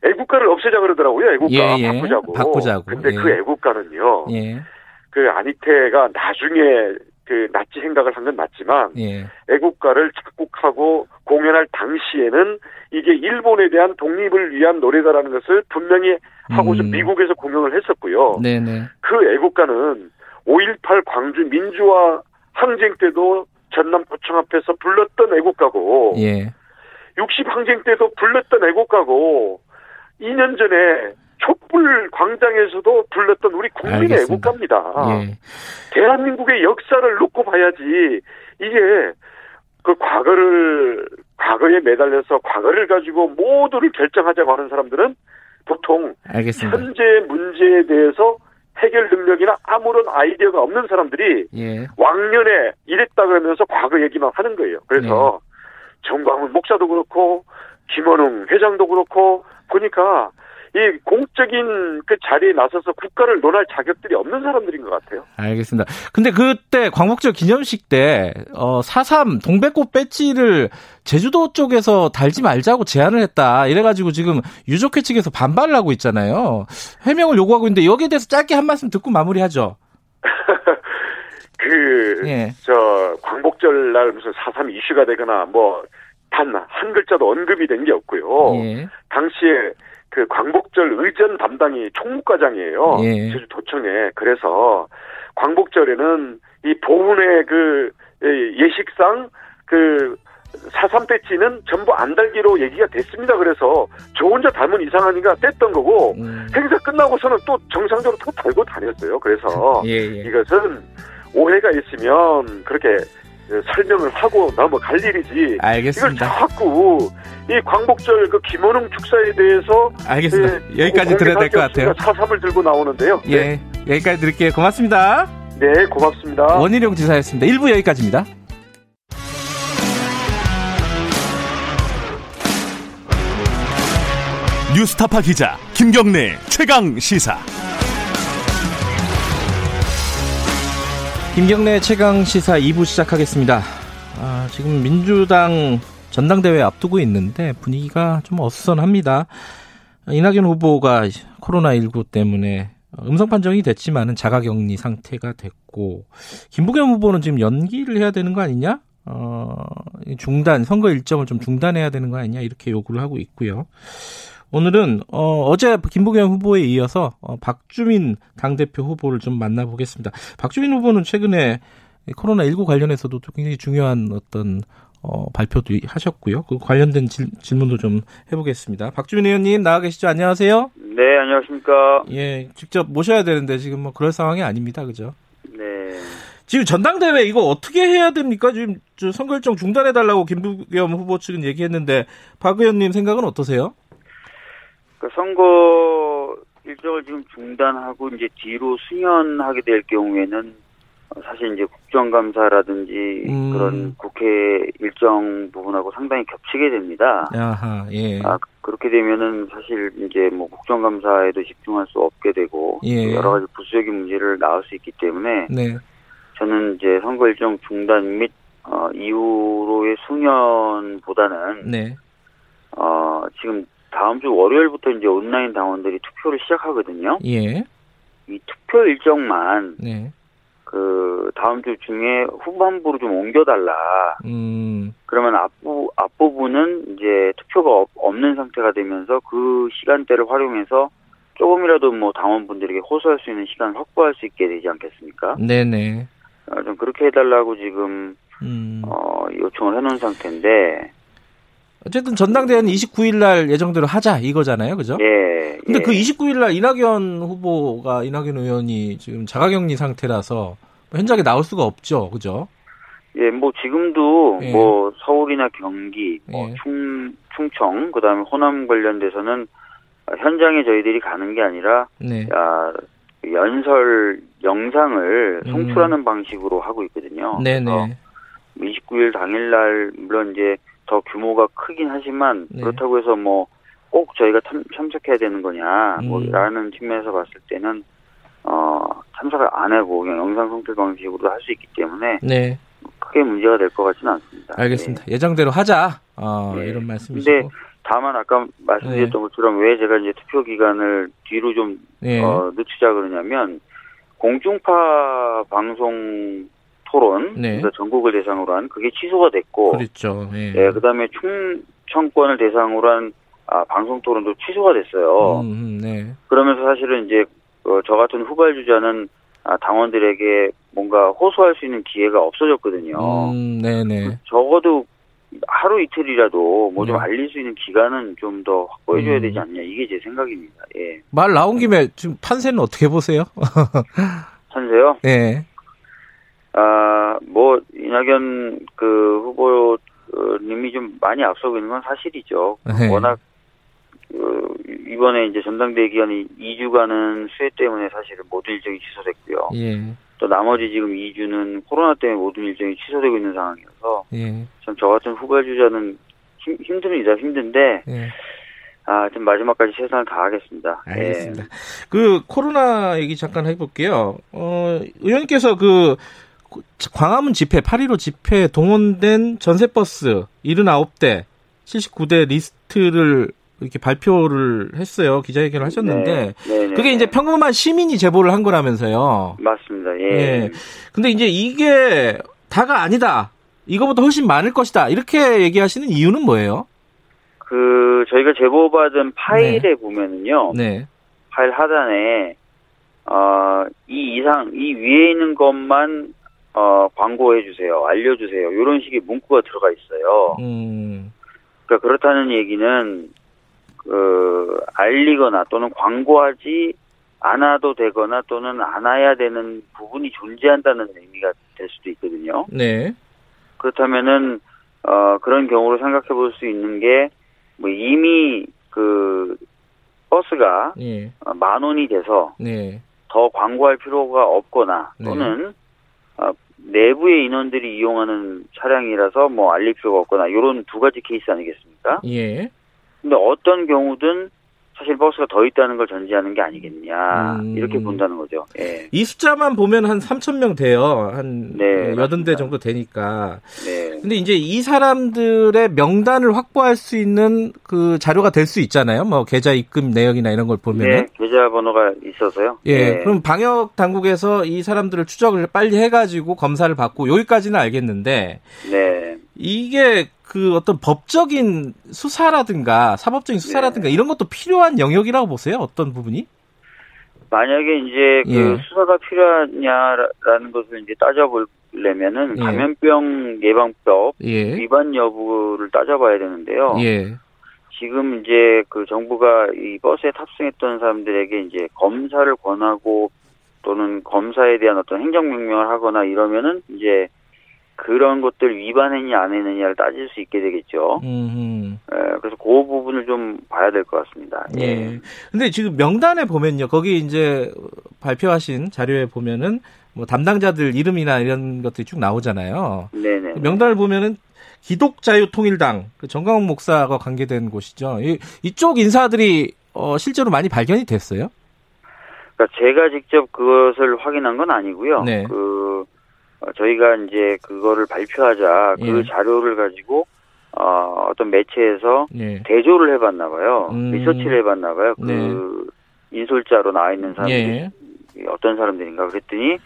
애국가를 없애자 그러더라고요. 애국가 예, 예. 바꾸자고. 바꾸자고. 근데 예. 그 애국가는요. 예. 그 안희태가 나중에 그 나치 생각을 한 건 맞지만 예. 애국가를 작곡하고 공연할 당시에는 이게 일본에 대한 독립을 위한 노래다라는 것을 분명히 하고서 음. 미국에서 공연을 했었고요. 네네. 그 애국가는 5.18 광주 민주화 항쟁 때도 전남 도청 앞에서 불렀던 애국가고 예. 60 항쟁 때도 불렀던 애국가고 2년 전에 촛불 광장에서도 불렀던 우리 국민의 알겠습니다. 애국가입니다. 예. 대한민국의 역사를 놓고 봐야지 이게 그 과거를 과거에 매달려서 과거를 가지고 모두를 결정하자고 하는 사람들은 보통 알겠습니다. 현재 문제에 대해서 해결 능력이나 아무런 아이디어가 없는 사람들이 예. 왕년에 이랬다 그러면서 과거 얘기만 하는 거예요. 그래서 네. 정광훈 목사도 그렇고 김원웅 회장도 그렇고 보니까 이 공적인 그 자리에 나서서 국가를 논할 자격들이 없는 사람들인 것 같아요. 알겠습니다. 근데 그때 광복절 기념식 때, 어, 4.3 동백꽃 배지를 제주도 쪽에서 달지 말자고 제안을 했다. 이래가지고 지금 유족회 측에서 반발을 하고 있잖아요. 해명을 요구하고 있는데 여기에 대해서 짧게 한 말씀 듣고 마무리하죠. 그, 예. 저, 광복절 날 무슨 4.3 이슈가 되거나 뭐, 단 한 글자도 언급이 된 게 없고요. 예. 당시에 그 광복절 의전 담당이 총무과장이에요. 예. 제주도청에. 그래서 광복절에는 이 보훈의 그 예, 예식상 그 사삼 배지는 전부 안 달기로 얘기가 됐습니다. 그래서 저 혼자 달면 이상하니까 뗐던 거고 음. 행사 끝나고서는 또 정상적으로 또 달고 다녔어요. 그래서 예, 예. 이것은 오해가 있으면 그렇게 어, 설명을 하고 넘어갈 일이지. 이걸 알겠습니다. 자꾸 이 광복절 그 김원웅 축사에 대해서 알겠습니다. 예, 여기까지 들어야 될 것 같아요. 사삼을 들고 나오는데요. 예. 여기까지 드릴게요. 고맙습니다. 네, 네, 고맙습니다. 원희룡 지사였습니다. 1부 여기까지입니다. 뉴스타파 기자 김경래 최강 시사. 김경래 최강 시사 2부 시작하겠습니다. 아, 지금 민주당 전당대회 앞두고 있는데 분위기가 좀 어수선합니다. 이낙연 후보가 코로나19 때문에 음성 판정이 됐지만은 자가격리 상태가 됐고 김부겸 후보는 지금 연기를 해야 되는 거 아니냐? 어, 중단 선거 일정을 좀 중단해야 되는 거 아니냐 이렇게 요구를 하고 있고요. 오늘은 어, 어제 김부겸 후보에 이어서 어, 박주민 당대표 후보를 좀 만나보겠습니다. 박주민 후보는 최근에 코로나19 관련해서도 또 굉장히 중요한 어떤 어, 발표도 하셨고요. 그 관련된 질, 질문도 좀 해보겠습니다. 박주민 의원님 나와 계시죠? 안녕하세요. 네, 안녕하십니까. 예, 직접 모셔야 되는데 지금 뭐 그럴 상황이 아닙니다. 그죠? 네. 지금 전당대회 이거 어떻게 해야 됩니까? 지금 저 선거 일정 중단해달라고 김부겸 후보 측은 얘기했는데 박 의원님 생각은 어떠세요? 그 선거 일정을 지금 중단하고 이제 뒤로 승연하게 될 경우에는 어, 사실 이제 국정감사라든지 음. 그런 국회 일정 부분하고 상당히 겹치게 됩니다. 야하, 예. 아, 그렇게 되면은 사실 이제 뭐 국정감사에도 집중할 수 없게 되고 예. 또 여러 가지 부수적인 문제를 낳을 수 있기 때문에 네. 저는 이제 선거 일정 중단 및 어, 이후로의 승연보다는 네. 어, 지금 다음 주 월요일부터 이제 온라인 당원들이 투표를 시작하거든요. 예. 이 투표 일정만 네. 그 다음 주 중에 후반부로 좀 옮겨달라. 음, 그러면 앞부 앞부분은 이제 투표가 없- 없는 상태가 되면서 그 시간대를 활용해서 조금이라도 뭐 당원분들에게 호소할 수 있는 시간을 확보할 수 있게 되지 않겠습니까? 네네. 어, 좀 그렇게 해달라고 지금 음. 어, 요청을 해놓은 상태인데, 어쨌든 전당대회는 29일 날 예정대로 하자 이거잖아요. 그죠? 예. 근데 예. 그 29일 날 이낙연 후보가 이낙연 의원이 지금 자가격리 상태라서 현장에 나올 수가 없죠. 그죠? 예, 뭐 지금도 예. 뭐 서울이나 경기, 뭐 예. 충 충청, 그다음에 호남 관련돼서는 현장에 저희들이 가는 게 아니라 네. 아, 연설 영상을 음. 송출하는 방식으로 하고 있거든요. 네네. 29일 당일날 물론 이제 더 규모가 크긴 하지만 네. 그렇다고 해서 뭐 꼭 저희가 참, 참석해야 되는 거냐 음. 뭐라는 측면에서 봤을 때는 어 참석을 안 하고 그냥 영상 송출 방식으로 할 수 있기 때문에 네. 크게 문제가 될 것 같지는 않습니다. 알겠습니다. 예정대로 하자. 어, 네. 이런 말씀이시고. 근데 다만 아까 말씀드렸던 것처럼 왜 제가 이제 투표 기간을 뒤로 좀 예. 어, 늦추자 그러냐면 공중파 방송 토론 네. 그러니까 전국을 대상으로 한 그게 취소가 됐고 그렇죠. 예. 예, 그다음에 충청권을 대상으로 한 아, 방송 토론도 취소가 됐어요. 음, 음, 네. 그러면서 사실은 이제 어, 저 같은 후발 주자는 아, 당원들에게 뭔가 호소할 수 있는 기회가 없어졌거든요. 음, 네네. 적어도 하루 이틀이라도 뭐좀 네. 알릴 수 있는 기간은 좀 더 확보해줘야 음. 되지 않냐 이게 제 생각입니다. 예, 말 나온 김에 지금 판세는 어떻게 보세요? 찬세요. 네. 아, 뭐 이낙연 그 후보님이 좀 많이 앞서고 있는 건 사실이죠. 네. 워낙 그 이번에 이제 전당대회 기간이 2주간은 수해 때문에 사실은 모든 일정이 취소됐고요. 예. 또 나머지 지금 2주는 코로나 때문에 모든 일정이 취소되고 있는 상황이어서 예. 참저 같은 후발주자는 힘, 힘듭니다. 힘든데 예. 아, 좀 마지막까지 최선을 다하겠습니다. 알겠습니다. 그 코로나 얘기 잠깐 해볼게요. 어, 의원님께서 그 광화문 집회, 8.15 집회 동원된 전세버스 79대, 79대 리스트를 이렇게 발표를 했어요. 기자회견을 하셨는데, 네, 네, 그게 네. 이제 평범한 시민이 제보를 한 거라면서요. 맞습니다. 예. 예. 근데 이제 이게 다가 아니다. 이거보다 훨씬 많을 것이다. 이렇게 얘기하시는 이유는 뭐예요? 그 저희가 제보받은 파일에 보면은요. 네. 파일 하단에 어, 이 이상 이 위에 있는 것만 어, 광고해 주세요. 알려 주세요. 이런 식의 문구가 들어가 있어요. 음, 그러니까 그렇다는 얘기는 그 알리거나 또는 광고하지 않아도 되거나 또는 안 해야 되는 부분이 존재한다는 의미가 될 수도 있거든요. 네. 그렇다면은 어 그런 경우로 생각해 볼 수 있는 게 뭐 이미 그 버스가 예. 어, 만 원이 돼서 네. 더 광고할 필요가 없거나 또는 어, 내부의 인원들이 이용하는 차량이라서 뭐 알릴 필요가 없거나 이런 두 가지 케이스 아니겠습니까? 예. 근데 어떤 경우든 사실 버스가 더 있다는 걸 전제하는 게 아니겠느냐 음. 이렇게 본다는 거죠. 예. 이 숫자만 보면 한 3천 명 돼요. 한 네, 여든 대. 정도 되니까. 네. 근데 이제 이 사람들의 명단을 확보할 수 있는 그 자료가 될 수 있잖아요. 뭐 계좌 입금 내역이나 이런 걸 보면은. 네, 계좌번호가 있어서요. 예. 네. 그럼 방역 당국에서 이 사람들을 추적을 빨리 해가지고 검사를 받고 여기까지는 알겠는데 네. 이게 그 어떤 법적인 수사라든가 사법적인 수사라든가 네. 이런 것도 필요한 영역이라고 보세요. 어떤 부분이? 만약에 이제 그 예. 수사가 필요하냐라는 것을 이제 따져보려면은 예. 감염병 예방법 예. 위반 여부를 따져봐야 되는데요. 예. 지금 이제 그 정부가 이 버스에 탑승했던 사람들에게 이제 검사를 권하고 또는 검사에 대한 어떤 행정명령을 하거나 이러면은 이제 그런 것들 위반했냐 안 했느냐를 따질 수 있게 되겠죠. 음. 에, 그래서 그 부분을 좀 봐야 될 것 같습니다. 예. 근데 지금 명단에 보면요. 거기 이제 발표하신 자료에 보면은 뭐 담당자들 이름이나 이런 것들이 쭉 나오잖아요. 네네. 그 명단을 보면은 기독자유통일당 그 정강훈 목사가 관계된 곳이죠. 이, 이쪽 인사들이 어, 실제로 많이 발견이 됐어요. 그러니까 제가 직접 그것을 확인한 건 아니고요. 네. 그 어, 저희가 이제 그거를 발표하자 그 예. 자료를 가지고 어, 어떤 매체에서 예. 대조를 해봤나 봐요. 음. 리서치를 해봤나 봐요. 그 네. 인솔자로 나와 있는 사람들이 예. 어떤 사람들인가 그랬더니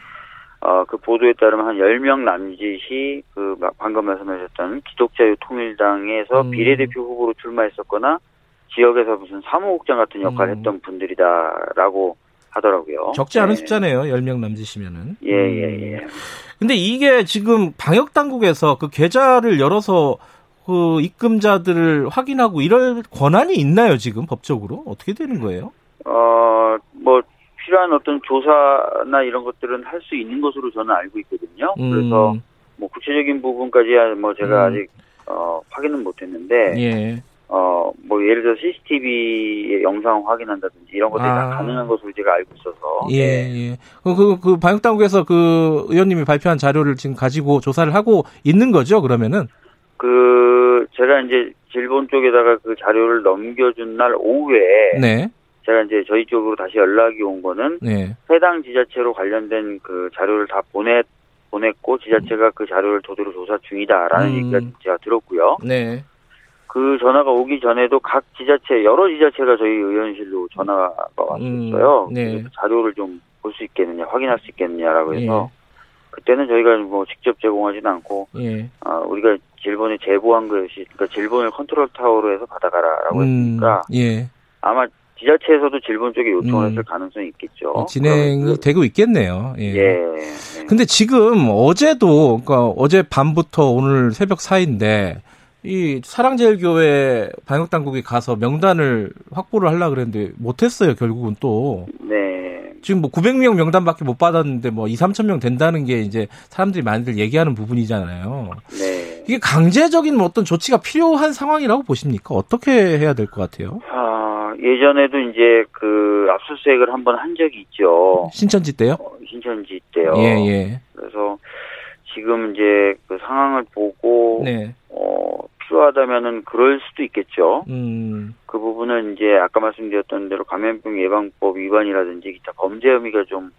어, 그 보도에 따르면 한 10명 남짓이 그 마- 방금 말씀하셨던 기독자유통일당에서 음. 비례대표 후보로 출마했었거나 지역에서 무슨 사무국장 같은 역할을 음. 했던 분들이다라고 하더라고요. 적지 않은 네. 숫자네요. 10명 남짓이면은. 예, 예, 예. 근데 이게 지금 방역 당국에서 그 계좌를 열어서 그 입금자들을 확인하고 이럴 권한이 있나요, 지금 법적으로? 어떻게 되는 거예요? 어, 뭐, 필요한 어떤 조사나 이런 것들은 할 수 있는 것으로 저는 알고 있거든요. 음, 그래서 뭐 구체적인 부분까지야 뭐 제가 음. 아직 어, 확인은 못했는데 예. 어, 뭐, 예를 들어 CCTV의 영상 확인한다든지 이런 것들이 아. 다 가능한 것으로 제가 알고 있어서. 예, 예. 그, 그, 그 방역당국에서 그 의원님이 발표한 자료를 지금 가지고 조사를 하고 있는 거죠, 그러면은? 그, 제가 이제 일본 쪽에다가 그 자료를 넘겨준 날 오후에. 네, 제가 이제 저희 쪽으로 다시 연락이 온 거는 네. 해당 지자체로 관련된 그 자료를 다 보내, 보냈고 지자체가 그 자료를 토대로 조사 중이다라는 음. 얘기가 제가 들었고요. 네. 그 전화가 오기 전에도 각 지자체 여러 지자체가 저희 의원실로 전화가 왔었어요. 음, 네. 자료를 좀 볼 수 있겠느냐, 확인할 수 있겠느냐라고 해서 예. 그때는 저희가 뭐 직접 제공하지는 않고 예. 아, 우리가 질본에 제보한 것이 그러니까 질본을 컨트롤 타워로 해서 받아가라라고 음, 했으니까 예. 아마 지자체에서도 질본 쪽에 요청을 음. 했을 가능성이 있겠죠. 진행이 그러면 되고 있겠네요. 그- 예. 예. 예. 근데 지금 어제도 그러니까 어제 밤부터 오늘 새벽 사이인데 이 사랑제일교회 방역 당국이 가서 명단을 확보를 하려 그랬는데 못했어요 결국은 또 네. 지금 뭐 900명 명단밖에 못 받았는데 뭐 2, 3천 명 된다는 게 이제 사람들이 많이들 얘기하는 부분이잖아요. 네. 이게 강제적인 뭐 어떤 조치가 필요한 상황이라고 보십니까? 어떻게 해야 될 것 같아요? 아, 예전에도 이제 그 압수수색을 한 번 한 적이 있죠. 신천지 때요? 어, 신천지 때요. 예, 예. 그래서 지금 이제 그 상황을 보고 네. 어, 필요하다면은 그럴 수도 있겠죠. 음, 그 부분은 이제 아까 말씀드렸던 대로 감염병 예방법 위반이라든지 기타 범죄 혐의가 좀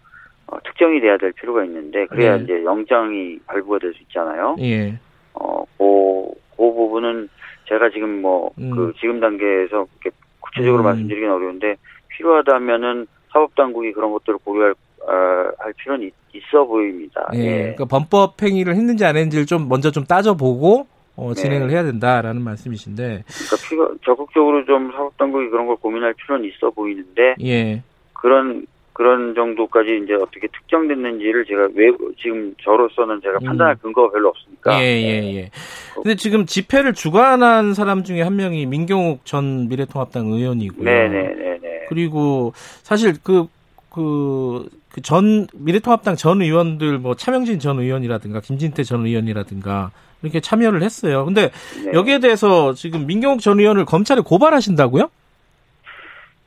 어, 특정이 돼야 될 필요가 있는데 그래야 네. 이제 영장이 발부가 될 수 있잖아요. 예. 어, 그, 그 부분은 제가 지금 뭐, 음. 그, 지금 단계에서 이렇게 구체적으로 음. 말씀드리긴 어려운데, 필요하다면은 사법 당국이 그런 것들을 고려할, 어, 할 필요는 있, 어 보입니다. 예. 예. 그러니까 범법 행위를 했는지 안 했는지를 좀 먼저 좀 따져보고 어, 네. 진행을 해야 된다라는 말씀이신데, 그러니까 필요, 적극적으로 좀 사법당국이 그런 걸 고민할 필요는 있어 보이는데, 예. 그런, 그런 정도까지 이제 어떻게 특정됐는지를 제가 왜, 지금 저로서는 제가 음. 판단할 근거가 별로 없으니까. 예, 예, 예. 근데 지금 집회를 주관한 사람 중에 한 명이 민경욱 전 미래통합당 의원이고요. 네네네네. 그리고 사실 그, 그, 그 전, 미래통합당 전 의원들, 뭐, 차명진 전 의원이라든가, 김진태 전 의원이라든가, 이렇게 참여를 했어요. 근데 네. 여기에 대해서 지금 민경욱 전 의원을 검찰에 고발하신다고요?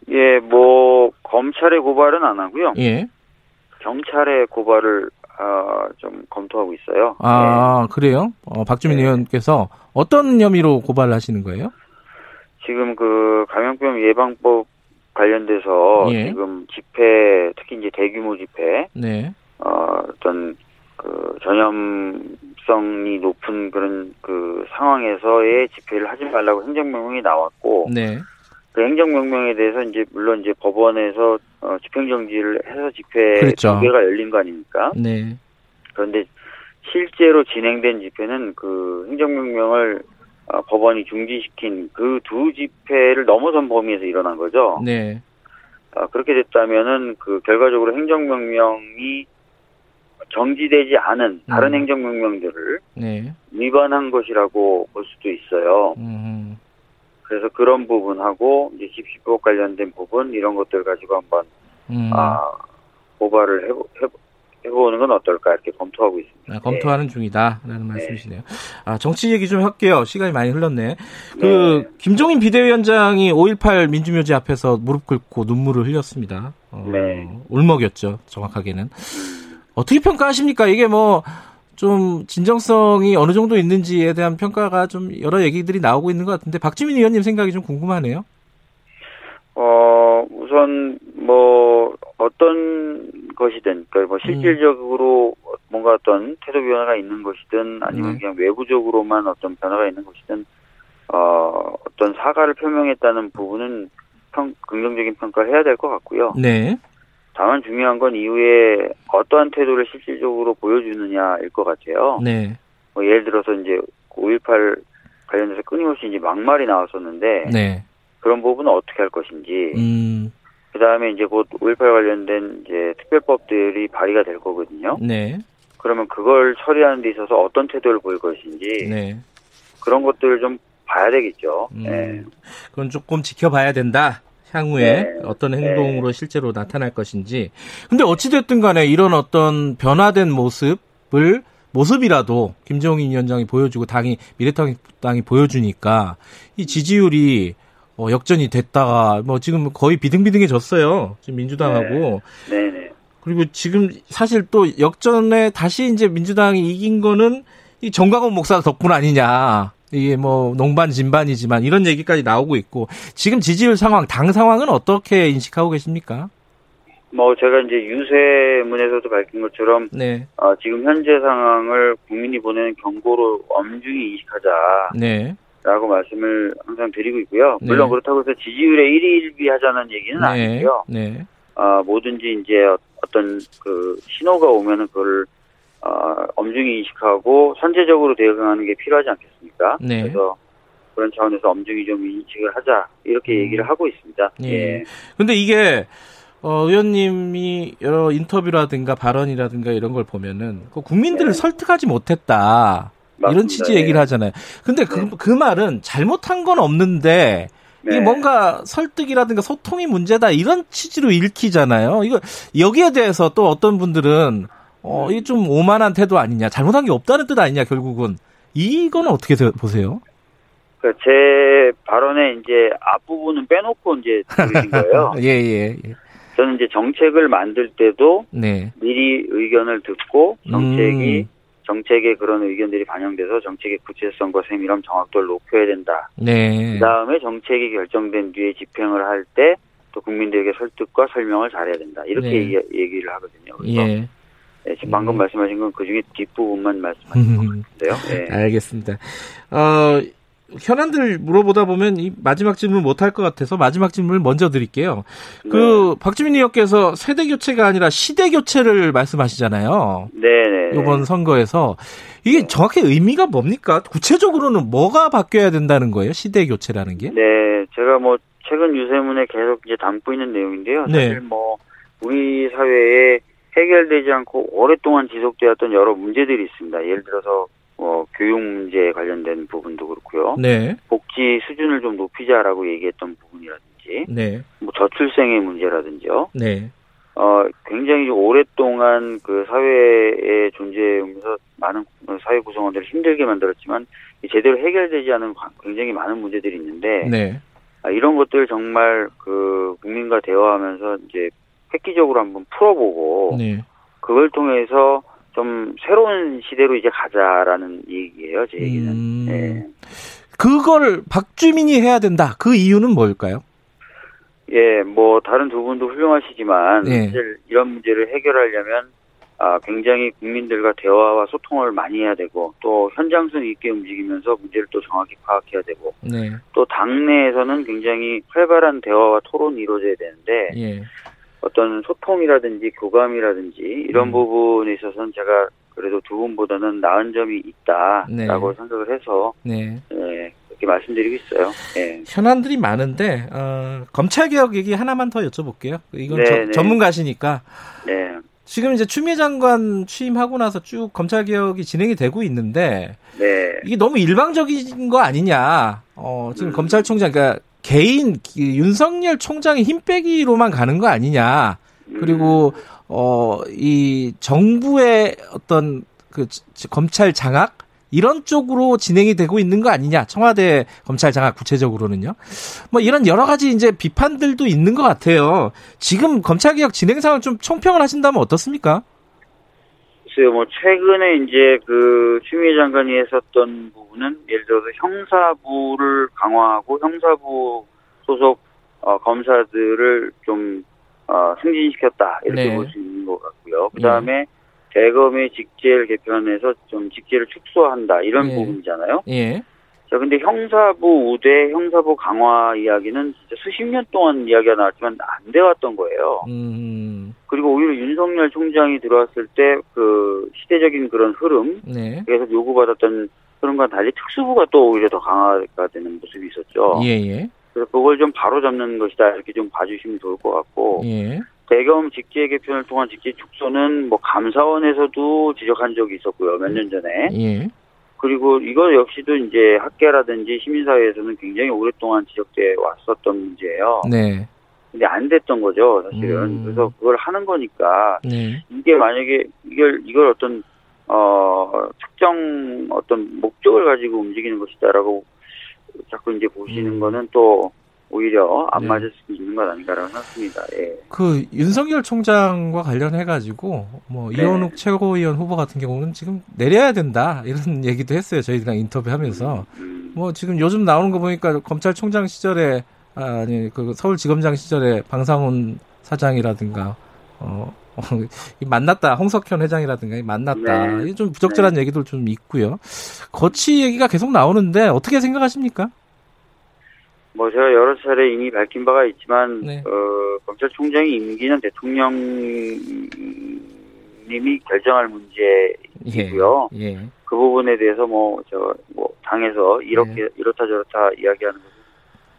예, 뭐, 검찰에 고발은 안 하고요. 예. 경찰에 고발을 아, 좀 검토하고 있어요. 아, 그래요? 어, 박주민 네. 의원께서 어떤 혐의로 고발을 하시는 거예요? 네. 지금 그 감염병 예방법 관련돼서 예. 지금 집회 특히 이제 대규모 집회 네. 어, 어떤 그 전염 성이 높은 그런 그 상황에서의 집회를 하지 말라고 행정명령이 나왔고 네. 그 행정명령에 대해서 이제 물론 이제 법원에서 어, 집행정지를 해서 집회 그렇죠. 두 개가 열린 거 아닙니까? 네. 그런데 실제로 진행된 집회는 그 행정명령을 어, 법원이 중지시킨 그 두 집회를 넘어선 범위에서 일어난 거죠. 네. 어, 그렇게 됐다면은 그 결과적으로 행정명령이 정지되지 않은 다른 음. 행정명령들을 네. 위반한 것이라고 볼 수도 있어요. 음. 그래서 그런 부분하고 이제 집시법 관련된 부분 이런 것들 가지고 한번 음. 아 고발을 해보, 해보, 해보는 건 어떨까 이렇게 검토하고 있습니다. 아, 검토하는 중이다라는 말씀이시네요. 아, 정치 얘기 좀 할게요. 시간이 많이 흘렀네. 그 네. 김종인 비대위원장이 5.18 민주묘지 앞에서 무릎 꿇고 눈물을 흘렸습니다. 어, 네. 울먹였죠. 정확하게는. 어떻게 평가하십니까? 이게 뭐 좀 진정성이 어느 정도 있는지에 대한 평가가 좀 여러 얘기들이 나오고 있는 것 같은데 박지민 의원님 생각이 좀 궁금하네요. 어, 우선, 뭐, 어떤 것이든, 그러니까 뭐, 실질적으로 뭔가 어떤 태도 변화가 있는 것이든, 아니면 네. 그냥 외부적으로만 어떤 변화가 있는 것이든, 어, 어떤 사과를 표명했다는 부분은 평, 긍정적인 평가를 해야 될 것 같고요. 네. 다만 중요한 건 이후에 어떠한 태도를 실질적으로 보여주느냐일 것 같아요. 네. 뭐 예를 들어서 이제 5.18 관련해서 끊임없이 이제 막말이 나왔었는데, 네. 그런 부분은 어떻게 할 것인지, 음. 그 다음에 이제 곧 5.18 관련된 이제 특별법들이 발의가 될 거거든요. 네. 그러면 그걸 처리하는 데 있어서 어떤 태도를 보일 것인지 네. 그런 것들을 좀 봐야 되겠죠. 음, 네. 그건 조금 지켜봐야 된다. 향후에 네. 어떤 행동으로 실제로 나타날 것인지. 근데 어찌됐든 간에 이런 어떤 변화된 모습을 모습이라도 김정인 위원장이 보여주고 당이 미래당이 보여주니까 이 지지율이 어, 역전이 됐다가 뭐 지금 거의 비등비등해졌어요. 지금 민주당하고. 네, 네. 그리고 지금 사실 또 역전에 다시 이제 민주당이 이긴 거는 이 정광훈 목사 덕분 아니냐. 이게 뭐 농반 진반이지만 이런 얘기까지 나오고 있고 지금 지지율 상황, 당 상황은 어떻게 인식하고 계십니까? 뭐 제가 이제 유세문에서도 밝힌 것처럼 네, 어, 지금 현재 상황을 국민이 보내는 경고로 엄중히 인식하자. 네, 라고 말씀을 항상 드리고 있고요. 네. 물론 그렇다고 해서 지지율에 일희일비하자는 얘기는 네, 아니고요. 네, 아, 뭐든지 이제 어떤 그 신호가 오면은 그걸 어, 엄중히 인식하고 선제적으로 대응하는 게 필요하지 않겠습니까? 네. 그래서 그런 차원에서 엄중히 좀 인식을 하자 이렇게 음. 얘기를 하고 있습니다. 예. 예. 근데 이게 어, 의원님이 여러 인터뷰라든가 발언이라든가 이런 걸 보면은 그 국민들을 네. 설득하지 못했다. 이런 맞습니다. 취지 얘기를 예. 하잖아요. 근데 그, 네. 그 말은 잘못한 건 없는데 네. 이게 뭔가 설득이라든가 소통이 문제다 이런 취지로 읽히잖아요. 이거 여기에 대해서 또 어떤 분들은 어 이게 좀 오만한 태도 아니냐, 잘못한 게 없다는 뜻 아니냐 결국은 이거는 어떻게 세- 보세요? 그제 발언에 이제 앞부분은 빼놓고 이제 들으신 거예요. 예, 예, 예. 저는 이제 정책을 만들 때도 네. 미리 의견을 듣고 정책이 음, 정책에 그런 의견들이 반영돼서 정책의 구체성과 세밀함, 정확도를 높여야 된다. 네. 그 다음에 정책이 결정된 뒤에 집행을 할 때 또 국민들에게 설득과 설명을 잘해야 된다. 이렇게 네. 얘기, 얘기를 하거든요. 그래서 예. 네, 지금 방금 음. 말씀하신 건 그 중에 뒷부분만 말씀하신 것 같은데요. 네. 알겠습니다. 어, 현안들 물어보다 보면 이 마지막 질문 못할 것 같아서 마지막 질문을 먼저 드릴게요. 그 박주민 의원께서 세대 교체가 아니라 시대 교체를 말씀하시잖아요. 네네. 이번 선거에서 이게 정확히 의미가 뭡니까? 구체적으로는 뭐가 바뀌어야 된다는 거예요? 시대 교체라는 게? 네, 제가 뭐 최근 유세문에 계속 이제 담고 있는 내용인데요. 네. 사실 뭐 우리 사회에 해결되지 않고 오랫동안 지속되었던 여러 문제들이 있습니다. 예를 들어서 어, 교육 문제에 관련된 부분도 그렇고요. 네, 복지 수준을 좀 높이자라고 얘기했던 부분이라든지, 네, 뭐 저출생의 문제라든지요. 네, 어, 굉장히 좀 오랫동안 그 사회에 존재하면서 많은 사회 구성원들을 힘들게 만들었지만 이 제대로 해결되지 않은 과- 굉장히 많은 문제들이 있는데 네, 아, 이런 것들 정말 그 국민과 대화하면서 이제 획기적으로 한번 풀어보고 네. 그걸 통해서 좀 새로운 시대로 이제 가자라는 얘기예요, 제 얘기는. 음, 예. 그걸 박주민이 해야 된다. 그 이유는 뭘까요? 예, 뭐 다른 두 분도 훌륭하시지만 예. 사실 이런 문제를 해결하려면 아, 굉장히 국민들과 대화와 소통을 많이 해야 되고 또 현장성 있게 움직이면서 문제를 또 정확히 파악해야 되고 네, 또 당내에서는 굉장히 활발한 대화와 토론이 이루어져야 되는데 예, 어떤 소통이라든지 교감이라든지 이런 음. 부분에 있어서는 제가 그래도 두 분보다는 나은 점이 있다라고 네. 생각을 해서 네. 예, 그렇게 말씀드리고 있어요. 예. 현안들이 많은데 어, 검찰 개혁 얘기 하나만 더 여쭤볼게요. 이건 네, 저- 네. 전문가시니까 네. 지금 이제 추미애 장관 취임하고 나서 쭉 검찰 개혁이 진행이 되고 있는데 네. 이게 너무 일방적인 거 아니냐? 어, 지금 음. 검찰총장 그러니까 개인 기- 윤석열 총장의 힘 빼기로만 가는 거 아니냐? 그리고 어 이 정부의 어떤 그 지- 검찰 장악 이런 쪽으로 진행이 되고 있는 거 아니냐? 청와대 검찰 장악 구체적으로는요. 뭐 이런 여러 가지 이제 비판들도 있는 것 같아요. 지금 검찰 개혁 진행 상황 좀 총평을 하신다면 어떻습니까? 글쎄요, 뭐, 최근에 이제 그, 추미애 장관이 했었던 부분은, 예를 들어서 형사부를 강화하고, 형사부 소속, 어, 검사들을 좀, 어, 승진시켰다. 이렇게 네. 볼수 있는 것 같고요. 그 다음에, 대검의 직제를 개편해서 좀 직제를 축소한다. 이런 네. 부분이잖아요. 예. 자, 근데 형사부 우대, 형사부 강화 이야기는 진짜 수십 년 동안 이야기가 나왔지만 안 돼왔던 거예요. 음. 그리고 오히려 윤석열 총장이 들어왔을 때 그 시대적인 그런 흐름, 네. 계속 요구받았던 흐름과 달리 특수부가 또 오히려 더 강화가 되는 모습이 있었죠. 예, 예. 그래서 그걸 좀 바로 잡는 것이다 이렇게 좀 봐주시면 좋을 것 같고 예. 대검 직제 개편을 통한 직제 축소는 뭐 감사원에서도 지적한 적이 있었고요 몇 년 전에 예. 그리고 이거 역시도 이제 학계라든지 시민사회에서는 굉장히 오랫동안 지적돼 왔었던 문제예요. 네. 근데 안 됐던 거죠 사실은. 음. 그래서 그걸 하는 거니까 네. 이게 만약에 이걸 이걸 어떤 어, 특정 어떤 목적을 가지고 움직이는 것이다라고 자꾸 이제 보시는 음. 거는 또 오히려 안 네. 맞을 수 있는 것 아닌가라고 생각합니다. 예. 그 윤석열 총장과 관련해 가지고 뭐 네. 이현욱 최고위원 후보 같은 경우는 지금 내려야 된다 이런 얘기도 했어요. 저희들랑 인터뷰하면서 음, 뭐 지금 요즘 나오는 거 보니까 검찰총장 시절에 아, 아니 그 서울지검장 시절에 방상훈 사장이라든가 어, 만났다 홍석현 회장이라든가 이 만났다 네. 좀 부적절한 얘기도 좀 있고요. 거치 얘기가 계속 나오는데 어떻게 생각하십니까? 뭐 제가 여러 차례 이미 밝힌 바가 있지만 네. 어, 검찰총장이 임기는 대통령님이 결정할 문제이고요. 예. 예. 그 부분에 대해서 뭐저뭐 당에서 이렇게 네. 이렇다 저렇다 이야기하는 것은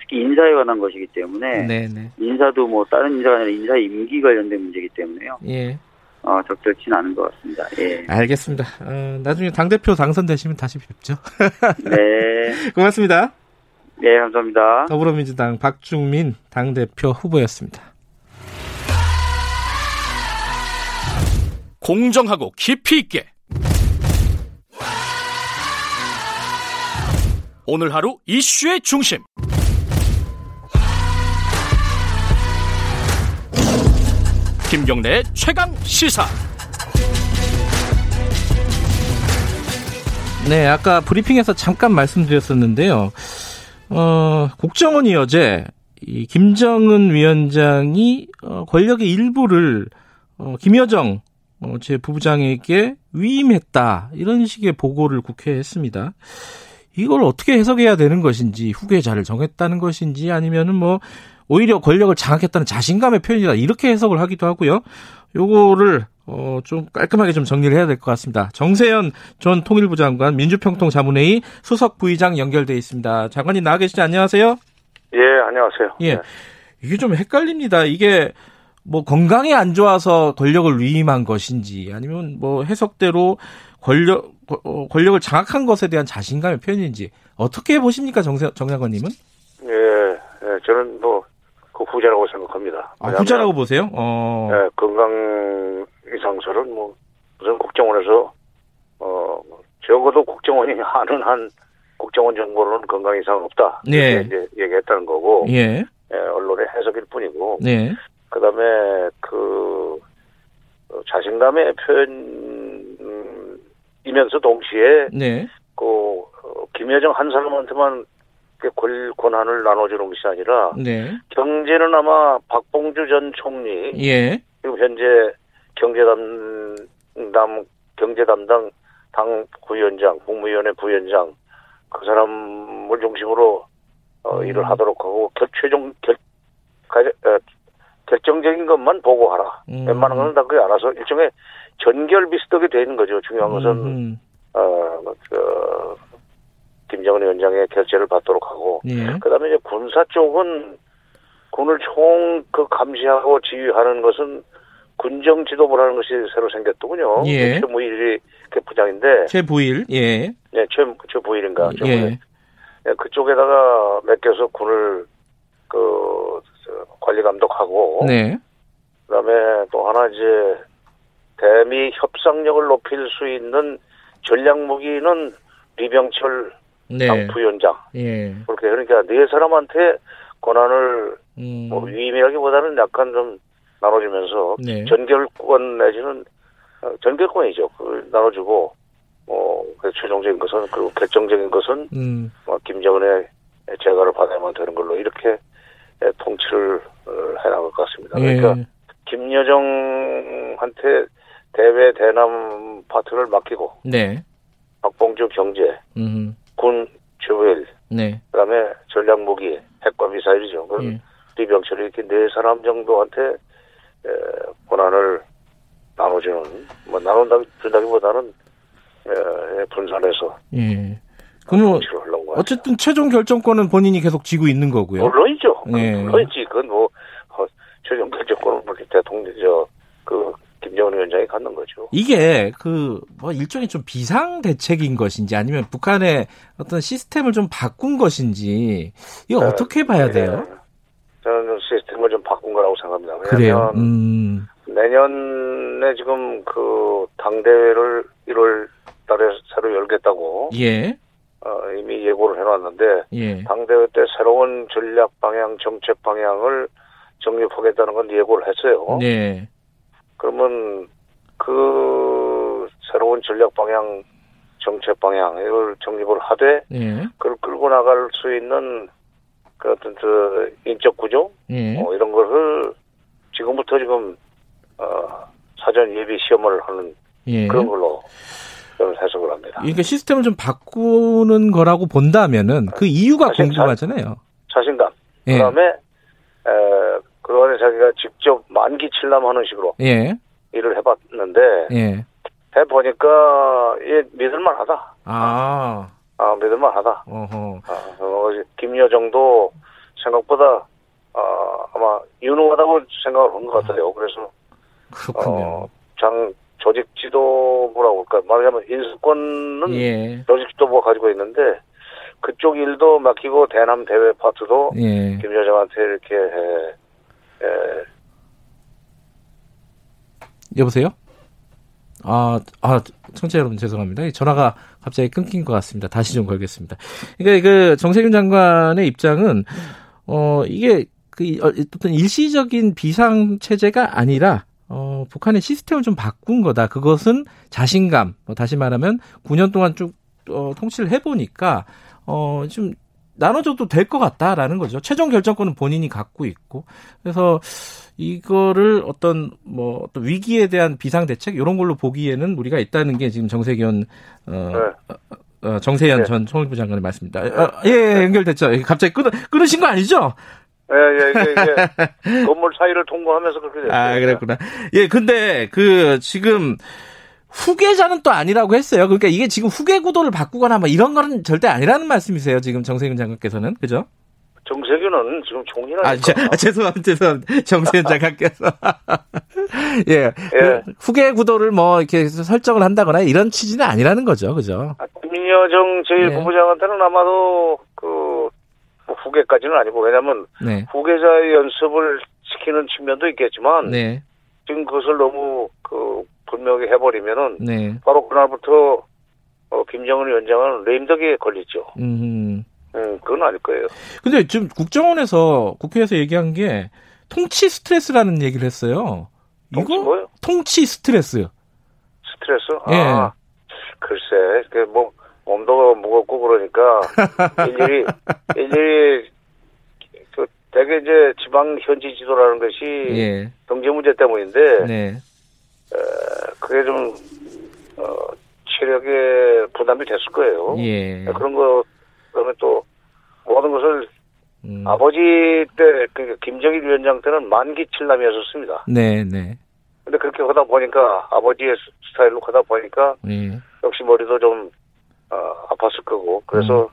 특히 인사에 관한 것이기 때문에 네, 네. 인사도 뭐 다른 인사가 아니라 인사 임기 관련된 문제이기 때문에요. 예. 어, 적절치는 않은 것 같습니다. 예. 알겠습니다. 어, 나중에 당대표 당선되시면 다시 뵙죠. 네. 고맙습니다. 네, 감사합니다. 더불어민주당 박중민 당대표 후보였습니다. 공정하고 깊이 있게 오늘 하루 이슈의 중심 김경래의 최강 시사 네, 아까 브리핑에서 잠깐 말씀드렸었는데요. 어, 국정원이 어제 이 김정은 위원장이 어, 권력의 일부를 어, 김여정 어, 제 부부장에게 위임했다 이런 식의 보고를 국회에 했습니다. 이걸 어떻게 해석해야 되는 것인지 후계자를 정했다는 것인지 아니면은 뭐 오히려 권력을 장악했다는 자신감의 표현이다 이렇게 해석을 하기도 하고요. 요거를 어, 좀 깔끔하게 좀 정리를 해야 될 것 같습니다. 정세현 전 통일부 장관 민주평통 자문회의 수석 부의장 연결돼 있습니다. 장관님 나와 계시죠? 안녕하세요. 예, 안녕하세요. 예. 네. 이게 좀 헷갈립니다. 이게 뭐 건강이 안 좋아서 권력을 위임한 것인지 아니면 뭐 해석대로 권력 어, 권력을 장악한 것에 대한 자신감의 표현인지 어떻게 보십니까, 정세, 정 장관님은? 예, 예, 저는 뭐, 그 후자라고 생각합니다. 아, 후자라고 보세요? 어. 예, 건강 이상설은 뭐, 우선 국정원에서, 어, 적어도 국정원이 하는 한 국정원 정보로는 건강 이상 없다. 네. 이렇게 이제 얘기했다는 거고, 예. 예, 언론의 해석일 뿐이고, 네. 그 다음에 그, 어, 자신감의 표현이면서 동시에 네. 그 어, 김여정 한 사람한테만 그 권- 권한을 나눠주는 것이 아니라 네. 경제는 아마 박봉주 전 총리 예. 그리고 현재 경제 담당 경제 담당 당 부위원장 국무위원회 부위원장 그 사람을 중심으로 어, 음. 일을 하도록 하고 결 최종 결 가- 어, 결정적인 것만 보고하라. 음. 웬만한 거는 다 그게 알아서 일종의 전결 비슷하게 되는 거죠. 중요한 것은 음, 어, 그, 김정은 위원장의 결재를 받도록 하고, 예. 그 다음에 이제 군사 쪽은 군을 총 그 감시하고 지휘하는 것은 군정 지도부라는 것이 새로 생겼더군요. 예. 최무일이 그 부장인데, 최부일. 예. 네, 최, 최부일인가. 예. 네, 그쪽에다가 맡겨서 군을 그, 저, 관리 감독하고, 네. 그 다음에 또 하나 이제 대미 협상력을 높일 수 있는 전략 무기는 리병철 네. 당 부위원장 예. 그렇게 그러니까 네 사람한테 권한을 음. 뭐 위임이라기보다는 약간 좀 나눠주면서 네. 전결권 내지는 어, 전결권이죠. 그걸 나눠주고 어 최종적인 것은 그리고 결정적인 것은 음. 뭐 김정은의 제가를 받아야만 되는 걸로 이렇게 에, 통치를 어, 해나갈 것 같습니다. 그러니까 예. 김여정한테 대외 대남 파트를 맡기고 네. 박봉주 경제, 음. 군 최고일, 네. 그다음에 전략 무기, 핵과 미사일이죠. 그럼 예. 리병철이 이렇게 네 사람 정도한테 에, 권한을 나눠주는 뭐 나눈다 준다기보다는 에, 분산해서 예. 그럼. 어쨌든 최종 결정권은 본인이 계속 쥐고 있는 거고요. 물론이죠. 예. 물론이지. 그건 뭐 어, 최종 결정권은 뭐 대통령 저그 김정은 위원장이 갖는 거죠. 이게 그 뭐 일종의 좀 비상 대책인 것인지 아니면 북한의 어떤 시스템을 좀 바꾼 것인지 이거 네. 어떻게 봐야 돼요? 예. 생각합니다. 그래요. 음. 내년에 지금 그 당대회를 1월 달에 새로 열겠다고 예. 어, 이미 예고를 해놨는데 예. 당대회 때 새로운 전략 방향, 정책 방향을 정립하겠다는 건 예고를 했어요. 네. 그러면 그 새로운 전략 방향, 정책 방향 이걸 정립을 하되 예. 그걸 끌고 나갈 수 있는 그 어떤 저 인적 구조 예. 어, 이런 것을 지금부터 지금 어, 사전 예비 시험을 하는 예. 그런 걸로 저는 해석을 합니다. 그러니까 시스템을 좀 바꾸는 거라고 본다면은 그 이유가 사실 궁금하잖아요. 자신감. 예. 그다음에 에, 그동안에 자기가 직접 만기 칠남하는 식으로 예. 일을 해봤는데 예. 해보니까 예, 믿을만하다. 아. 아, 믿을만하다. 어허. 아, 어, 김여정도 생각보다 아, 아마 유능하다고 생각을 한 것 같아요. 그래서 그렇군요. 어, 장 조직 지도 뭐라고 할까 말하자면 인수권은 예. 조직 지도부가 가지고 있는데 그쪽 일도 맡기고 대남 대회 파트도 예. 김 여정한테 이렇게 해, 에, 여보세요? 아, 아, 청취자 여러분 죄송합니다. 이 전화가 갑자기 끊긴 것 같습니다. 다시 좀 걸겠습니다. 그러니까 그 정세균 장관의 입장은 어 이게 그 어떤 일시적인 비상 체제가 아니라 어 북한의 시스템을 좀 바꾼 거다. 그것은 자신감. 뭐 다시 말하면 9년 동안 쭉 어, 통치를 해보니까 어 좀 나눠줘도 될 것 같다라는 거죠. 최종 결정권은 본인이 갖고 있고 그래서 이거를 어떤 뭐 어떤 위기에 대한 비상 대책 이런 걸로 보기에는 우리가 있다는 게 지금 정세균 어, 네. 어, 정세현 네. 전 통일부 장관의 말씀입니다. 어, 예, 예, 연결됐죠. 갑자기 끊 끊으신 거 아니죠? 예, 예, 이게, 이게 건물 사이를 통과하면서 그렇게 됐어요. 아, 그랬구나. 예, 근데 그 지금 후계자는 또 아니라고 했어요. 그러니까 이게 지금 후계 구도를 바꾸거나 뭐 이런 거는 절대 아니라는 말씀이세요. 지금 정세균 장관께서는 그죠? 정세균은 지금 총리라니까. 아, 제, 아, 죄송합니다. 죄송합니다. 정세현 장관께서. 예. 예. 그 후계 구도를 뭐 이렇게 설정을 한다거나 이런 취지는 아니라는 거죠. 그죠? 아, 김여정 예. 제1부부장한테는 아마도 그뭐 후계까지는 아니고 왜냐면 네. 후계자의 연습을 시키는 측면도 있겠지만 네. 지금 그것을 너무 그 분명히 해버리면은 네. 바로 그날부터 어, 김정은 위원장은 레임덕에 걸리죠. 음. 음, 그건 아닐 거예요. 근데 지금 국정원에서 국회에서 얘기한 게 통치 스트레스라는 얘기를 했어요. 통치 이거 뭐요? 통치 스트레스. 스트레스? 예. 아, 글쎄, 그 뭐, 몸도 무겁고 그러니까, 일일이, 일일이, 그, 대개 이제 지방 현지 지도라는 것이 예. 경제 문제 때문인데, 네. 그게 좀, 어, 체력에 부담이 됐을 거예요. 예. 그런 거, 그러면 또, 모든 것을 음. 아버지 때, 그, 김정일 위원장 때는 만기 칠남이었었습니다. 네, 네. 근데 그렇게 하다 보니까, 아버지의 스타일로 하다 보니까, 예. 역시 머리도 좀 어, 아팠을 거고 그래서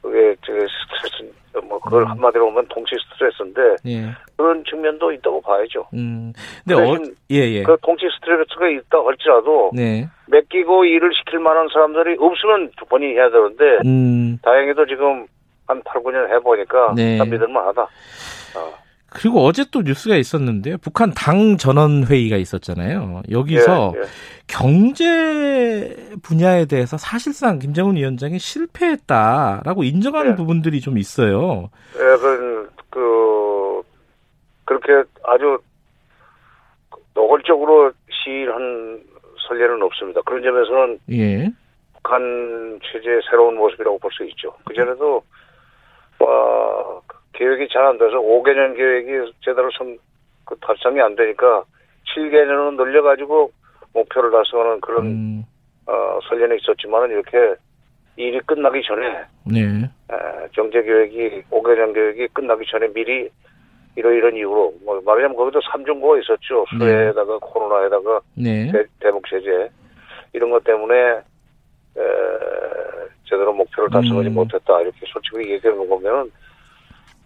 그게 저 스트레스 뭐 그걸 음. 한마디로 보면 통치 스트레스인데 예. 그런 측면도 있다고 봐야죠. 음. 근데 어, 대신 예, 예. 그 통치 스트레스가 있다 할지라도 네. 맡기고 일을 시킬 만한 사람들이 없으면 본인이 해야 되는데 음. 다행히도 지금 한 8, 9년 해보니까 네. 다 믿을만하다. 어. 그리고 어제 또 뉴스가 있었는데요. 북한 당 전원 회의가 있었잖아요. 여기서 예, 예. 경제 분야에 대해서 사실상 김정은 위원장이 실패했다라고 인정하는 예. 부분들이 좀 있어요. 예, 그, 그, 그렇게 아주 노골적으로 시인한 설례는 없습니다. 그런 점에서는 예. 북한 체제의 새로운 모습이라고 볼 수 있죠. 그전에도, 어, 계획이 잘 안 돼서 5개년 계획이 제대로 선, 그 달성이 안 되니까 7개년으로 늘려가지고 목표를 달성하는 그런, 음, 어, 설례는 있었지만은 이렇게 일이 끝나기 전에 네. 에, 경제 계획이 5개년 계획이 끝나기 전에 미리 이러이런 이유로 뭐 말하자면 거기도 삼중고가 있었죠. 네. 수해에다가 코로나에다가 네. 대, 목 제재 이런 것 때문에 에, 제대로 목표를 달성하지 음. 못했다 이렇게 솔직히 얘기하는 거 보면은 이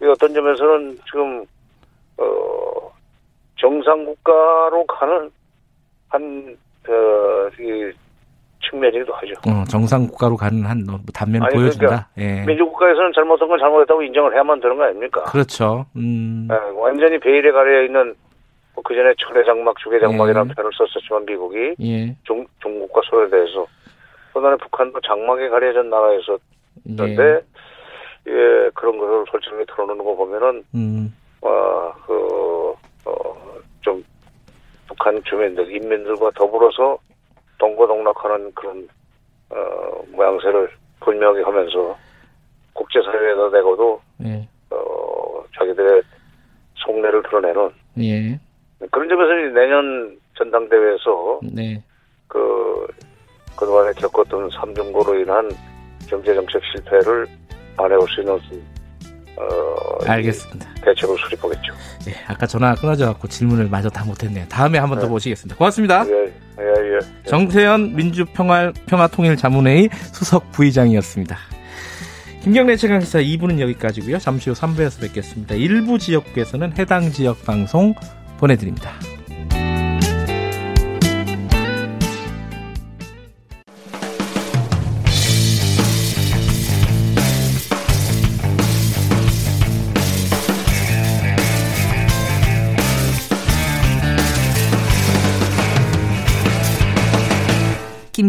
어떤 점에서는 지금 어 정상 국가로 가는 한 어, 이 측면이기도 하죠. 어, 정상 국가로 가는 한 어, 단면을 아니, 보여준다. 예. 민주국가에서는 잘못한 건 잘못했다고 인정을 해야만 되는 거 아닙니까? 그렇죠. 음. 예, 완전히 베일에 가려 있는 뭐 그 전에 철의 장막, 주계 장막이라는 예. 표현을 썼었지만 미국이 예. 중, 중국과 소련에 대해서 그다음에 북한도 장막에 가려진 나라에서 예. 예, 그런 것을 솔직하게 털어놓는 거 보면은 음. 어, 그, 어, 좀 북한 주민들, 인민들과 더불어서 동고동락하는 그런 어, 모양새를 분명히 하면서 국제사회에다 내고도 예. 어, 자기들의 속내를 드러내는 예. 그런 점에서 내년 전당대회에서 네. 그 그동안에 겪었던 삼중고로 인한 경제정책 실패를 안해올 수 있는 어, 알겠습니다. 이 대책을 수립하겠죠. 예. 아까 전화 끊어져 갖고 질문을 마저 다 못했네요. 다음에 한 번더 모시겠습니다. 고맙습니다. 예, 예, 예. 정태현 민주평화 평화통일자문회의 수석 부의장이었습니다. 김경래 최강시사 2부는 여기까지고요. 잠시 후 3부에서 뵙겠습니다. 일부 지역국에서는 해당 지역 방송 보내드립니다.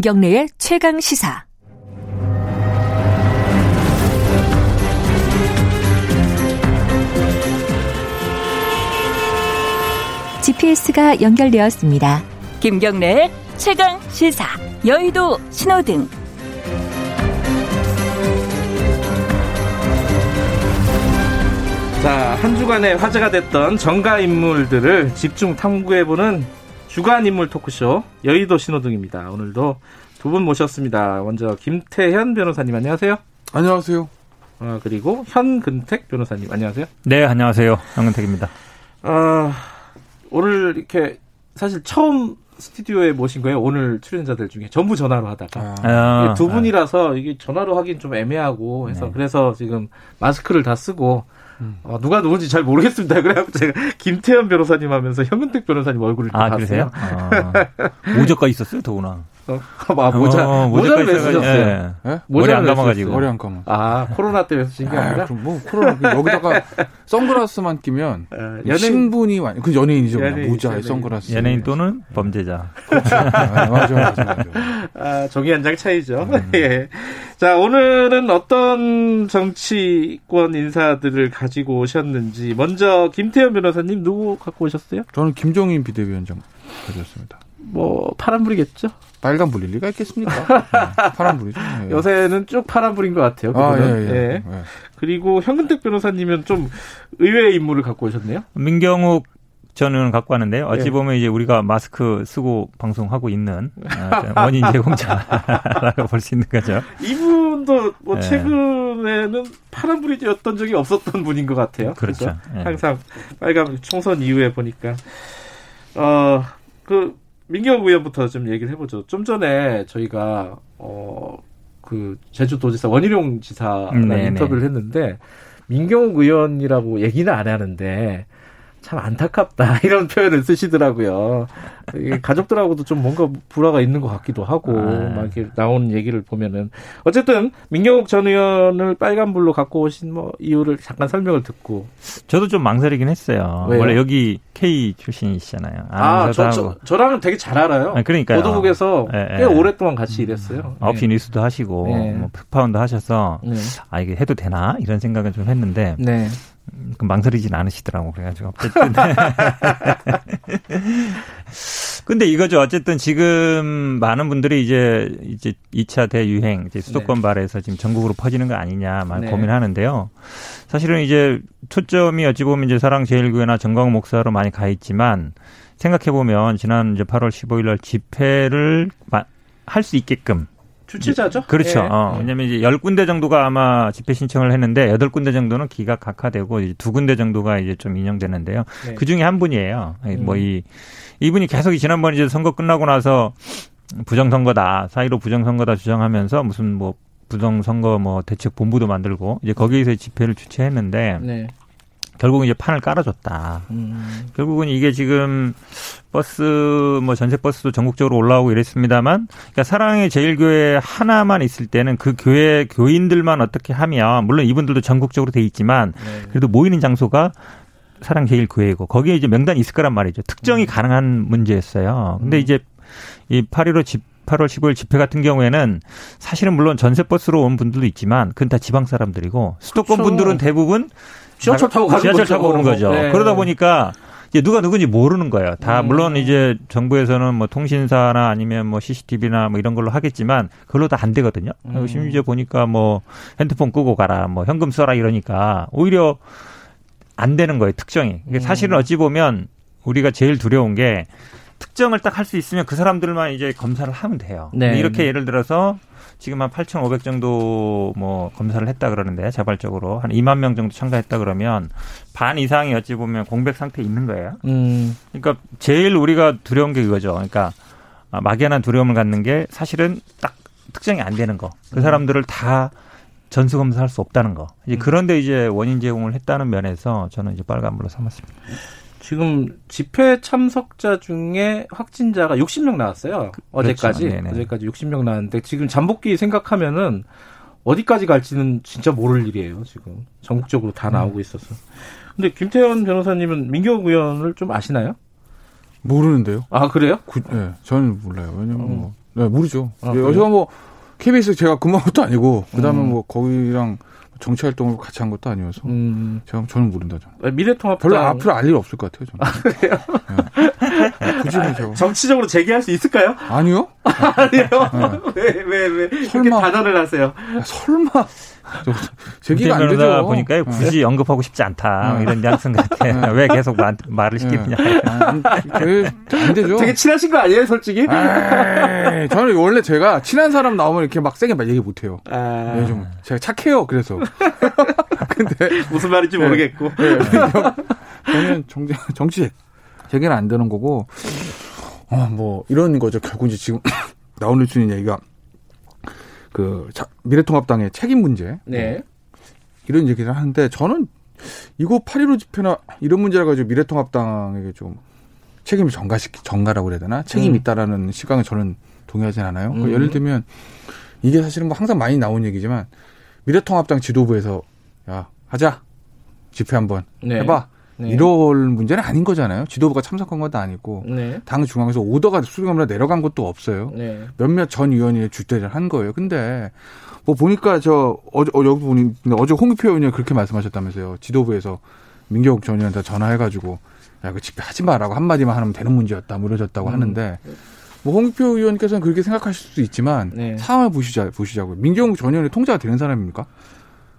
김경래의 최강 시사. GPS가 연결되었습니다. 김경래의 최강 시사. 여의도 신호등. 자, 한 주간에 화제가 됐던 정가 인물들을 집중 탐구해보는 주간 인물 토크쇼 여의도 신호등입니다. 오늘도 두 분 모셨습니다. 먼저 김태현 변호사님 안녕하세요. 안녕하세요. 어, 그리고 현근택 변호사님 안녕하세요. 네, 안녕하세요. 황은택입니다. 아, 오늘 이렇게 사실 처음 스튜디오에 모신 거예요. 오늘 출연자들 중에 전부 전화로 하다가 아, 이게 두 분이라서 이게 전화로 하긴 좀 애매하고 해서 네. 그래서 지금 마스크를 다 쓰고 음. 어, 누가 누군지 잘 모르겠습니다. 그래갖고 제가 김태현 변호사님 하면서 현근택 변호사님 얼굴을 아, 다 그러세요? 봤어요. 아, 모자가 있었어요, 더구나. 어, 아, 모자 어, 모자를 왜 쓰셨어요? 예. 예? 머리 안 모자를 왜 감아가지고. 머리 안 감아. 아 코로나 때문에 쓰신 게 아, 아니라 그럼 뭐 코로나 그 여기다가 선글라스만 끼면 어, 연예인 신분이 완- 그 연예인이죠. 연예인, 모자에 연예인. 선글라스. 연예인 또는 범죄자. 아, 맞아, 맞아, 맞아. 아, 종이 한 장 차이죠. 예. 자, 오늘은 어떤 정치권 인사들을 가지고 오셨는지. 먼저, 김태현 변호사님 누구 갖고 오셨어요? 저는 김종인 비대위원장 가졌습니다. 뭐, 파란불이겠죠? 빨간 불일 리가 있겠습니까? 음, 파란불이죠. 예. 요새는 쭉 파란불인 것 같아요. 아, 예. 예. 예. 예. 그리고 현근택 변호사님은 좀 의외의 인물을 갖고 오셨네요. 민경욱 저는 갖고 왔는데요. 어찌 예. 보면 이제 우리가 마스크 쓰고 방송하고 있는 아, 원인 제공자라고 볼 수 있는 거죠. 이분도 뭐 예. 최근에는 파란불이었던 적이 없었던 분인 것 같아요. 그렇죠. 그죠? 예. 항상 빨간 총선 이후에 보니까 어 그 민경 의원부터 좀 얘기를 해보죠. 좀 전에 저희가 어 그 제주도지사 원희룡 지사랑 음. 인터뷰를 했는데 민경욱 의원이라고 얘기는 안 하는데 참 안타깝다 이런 표현을 쓰시더라고요. 가족들하고도 좀 뭔가 불화가 있는 것 같기도 하고 아. 막 이렇게 나오는 얘기를 보면은 어쨌든 민경욱 전 의원을 빨간불로 갖고 오신 뭐 이유를 잠깐 설명을 듣고 저도 좀 망설이긴 했어요. 왜요? 원래 여기 K 출신이시잖아요. 아, 저, 아나운서도 저, 저랑은 되게 잘 알아요. 아, 그러니까요. 보도국에서 예, 꽤 예. 오랫동안 같이 일했어요. 하고 9시 뉴스도 하시고 네. 뭐 특파원도 하셔서 네. 아 이게 해도 되나 이런 생각을 좀 했는데 네. 그 망설이진 않으시더라고 그래가지고 어쨌든. 근데 이거죠. 어쨌든 지금 많은 분들이 이제 이제 2차 대유행 이제 수도권 발에서 지금 전국으로 퍼지는 거 아니냐 많이 네. 고민하는데요. 사실은 이제 초점이 어찌 보면 이제 사랑 제일교회나 정광 목사로 많이 가 있지만 생각해 보면 지난 이제 8월 15일 날 집회를 할 수 있게끔 주최자죠? 그렇죠. 예. 어, 왜냐면 이제 열 군데 정도가 아마 집회 신청을 했는데 여덟 군데 정도는 기가 각하되고 이제 두 군데 정도가 이제 좀 인용되는데요. 네. 그 중에 한 분이에요. 음. 뭐이 이분이 계속 지난번 이제 선거 끝나고 나서 부정선거다, 사이로 부정선거다 주장하면서 무슨 뭐 부정선거 뭐 대책 본부도 만들고 이제 거기에서 집회를 주최했는데 네. 결국은 이제 판을 깔아줬다. 음. 결국은 이게 지금 버스 뭐 전세 버스도 전국적으로 올라오고 이랬습니다만 그러니까 사랑의 제일교회 하나만 있을 때는 그 교회 교인들만 어떻게 하면 물론 이분들도 전국적으로 돼 있지만 네. 그래도 모이는 장소가 사랑 제일교회고 거기에 이제 명단이 있을 거란 말이죠. 특정이 음. 가능한 문제였어요. 근데 음. 이제 이8.15 집, 8월 15일 집회 같은 경우에는 사실은 물론 전세 버스로 온 분들도 있지만 그건 다 지방 사람들이고 수도권 그렇죠. 분들은 대부분 지하철 타고 가는 지하철 타고 오는 거죠. 네. 그러다 보니까 이제 누가 누군지 모르는 거예요. 다 음. 물론 이제 정부에서는 뭐 통신사나 아니면 뭐 CCTV나 뭐 이런 걸로 하겠지만 그걸로 다 안 되거든요. 음. 심지어 보니까 뭐 핸드폰 끄고 가라, 뭐 현금 써라 이러니까 오히려 안 되는 거예요. 특정이. 음. 사실은 어찌 보면 우리가 제일 두려운 게 특정을 딱 할 수 있으면 그 사람들만 이제 검사를 하면 돼요. 네. 이렇게 예를 들어서 지금 한 8,500 정도 뭐 검사를 했다 그러는데 자발적으로 한 2만 명 정도 참가했다 그러면 반 이상이 어찌 보면 공백 상태에 있는 거예요. 음. 그러니까 제일 우리가 두려운 게 그거죠. 그러니까 막연한 두려움을 갖는 게 사실은 딱 특정이 안 되는 거. 그 음. 사람들을 다 전수 검사할 수 없다는 거. 이제 음. 그런데 이제 원인 제공을 했다는 면에서 저는 이제 빨간불로 삼았습니다. 지금 집회 참석자 중에 확진자가 60명 나왔어요. 그, 어제까지. 그렇죠. 어제까지 60명 나왔는데 지금 잠복기 생각하면은 어디까지 갈지는 진짜 모를 일이에요. 지금 전국적으로 다 나오고 음. 있어서. 근데 김태현 변호사님은 민경 의원을 좀 아시나요? 모르는데요. 아 그래요? 구, 네, 저는 몰라요. 왜냐면 음. 뭐, 네, 모르죠. 아, 제가 뭐 KBS 제가 근무한 것도 아니고 그 다음에 음. 뭐 거기랑 정치 활동을 같이 한 것도 아니어서 음. 제가 저는 모른다 저는. 아, 미래통합 별로 앞으로 알 일 없을 것 같아요. 저는. 아, 그래요? 네. 굳이 저 정치적으로 제기할 수 있을까요? 아니요. 아니요. 왜왜 왜, 왜, 설마 단언을 하세요? 설마 제기가 안 되죠. 보니까 네. 굳이 네. 언급하고 싶지 않다 네. 이런 뉘앙스 같아. 네. 왜 계속 말, 말을 시키느냐. 네. 아, 안 되죠. 되게 친하신 거 아니에요, 솔직히? 에이, 저는 원래 제가 친한 사람 나오면 이렇게 막 세게 말 얘기 못 해요. 아... 네, 좀 제가 착해요. 그래서. 근데 무슨 말인지 모르겠고. 저는 정치 정치 제기는 안 되는 거고. 어, 뭐 이런 거죠. 결국 이제 지금 나오는 수는 얘기가 그 자, 미래통합당의 책임 문제 네. 뭐 이런 얘기를 하는데 저는 이거 8.15 집회나 이런 문제를 가지고 미래통합당에게 좀 책임을 전가시키 전가라고 그래야 되나 책임 이 음. 있다라는 시각에 저는 동의하진 않아요. 그러니까 음. 예를 들면 이게 사실은 뭐 항상 많이 나온 얘기지만 미래통합당 지도부에서 야 하자 집회 한번 네. 해봐 네. 이럴 문제는 아닌 거잖아요. 지도부가 참석한 것도 아니고 네. 당 중앙에서 오더가 수령으로 내려간 것도 없어요. 네. 몇몇 전 의원이 주대를 한 거예요. 근데 뭐 보니까 저 어제 어, 여기 보니 어제 홍익표 의원이 그렇게 말씀하셨다면서요. 지도부에서 민경욱 전 의원한테 전화해가지고 야 그 집회 하지 마라고 한 마디만 하면 되는 문제였다 물어졌다고 음. 하는데. 뭐 홍익표 의원께서는 그렇게 생각하실 수도 있지만 네. 상황을 보시자 보시자고요. 민경욱 전 의원이 통제가 되는 사람입니까?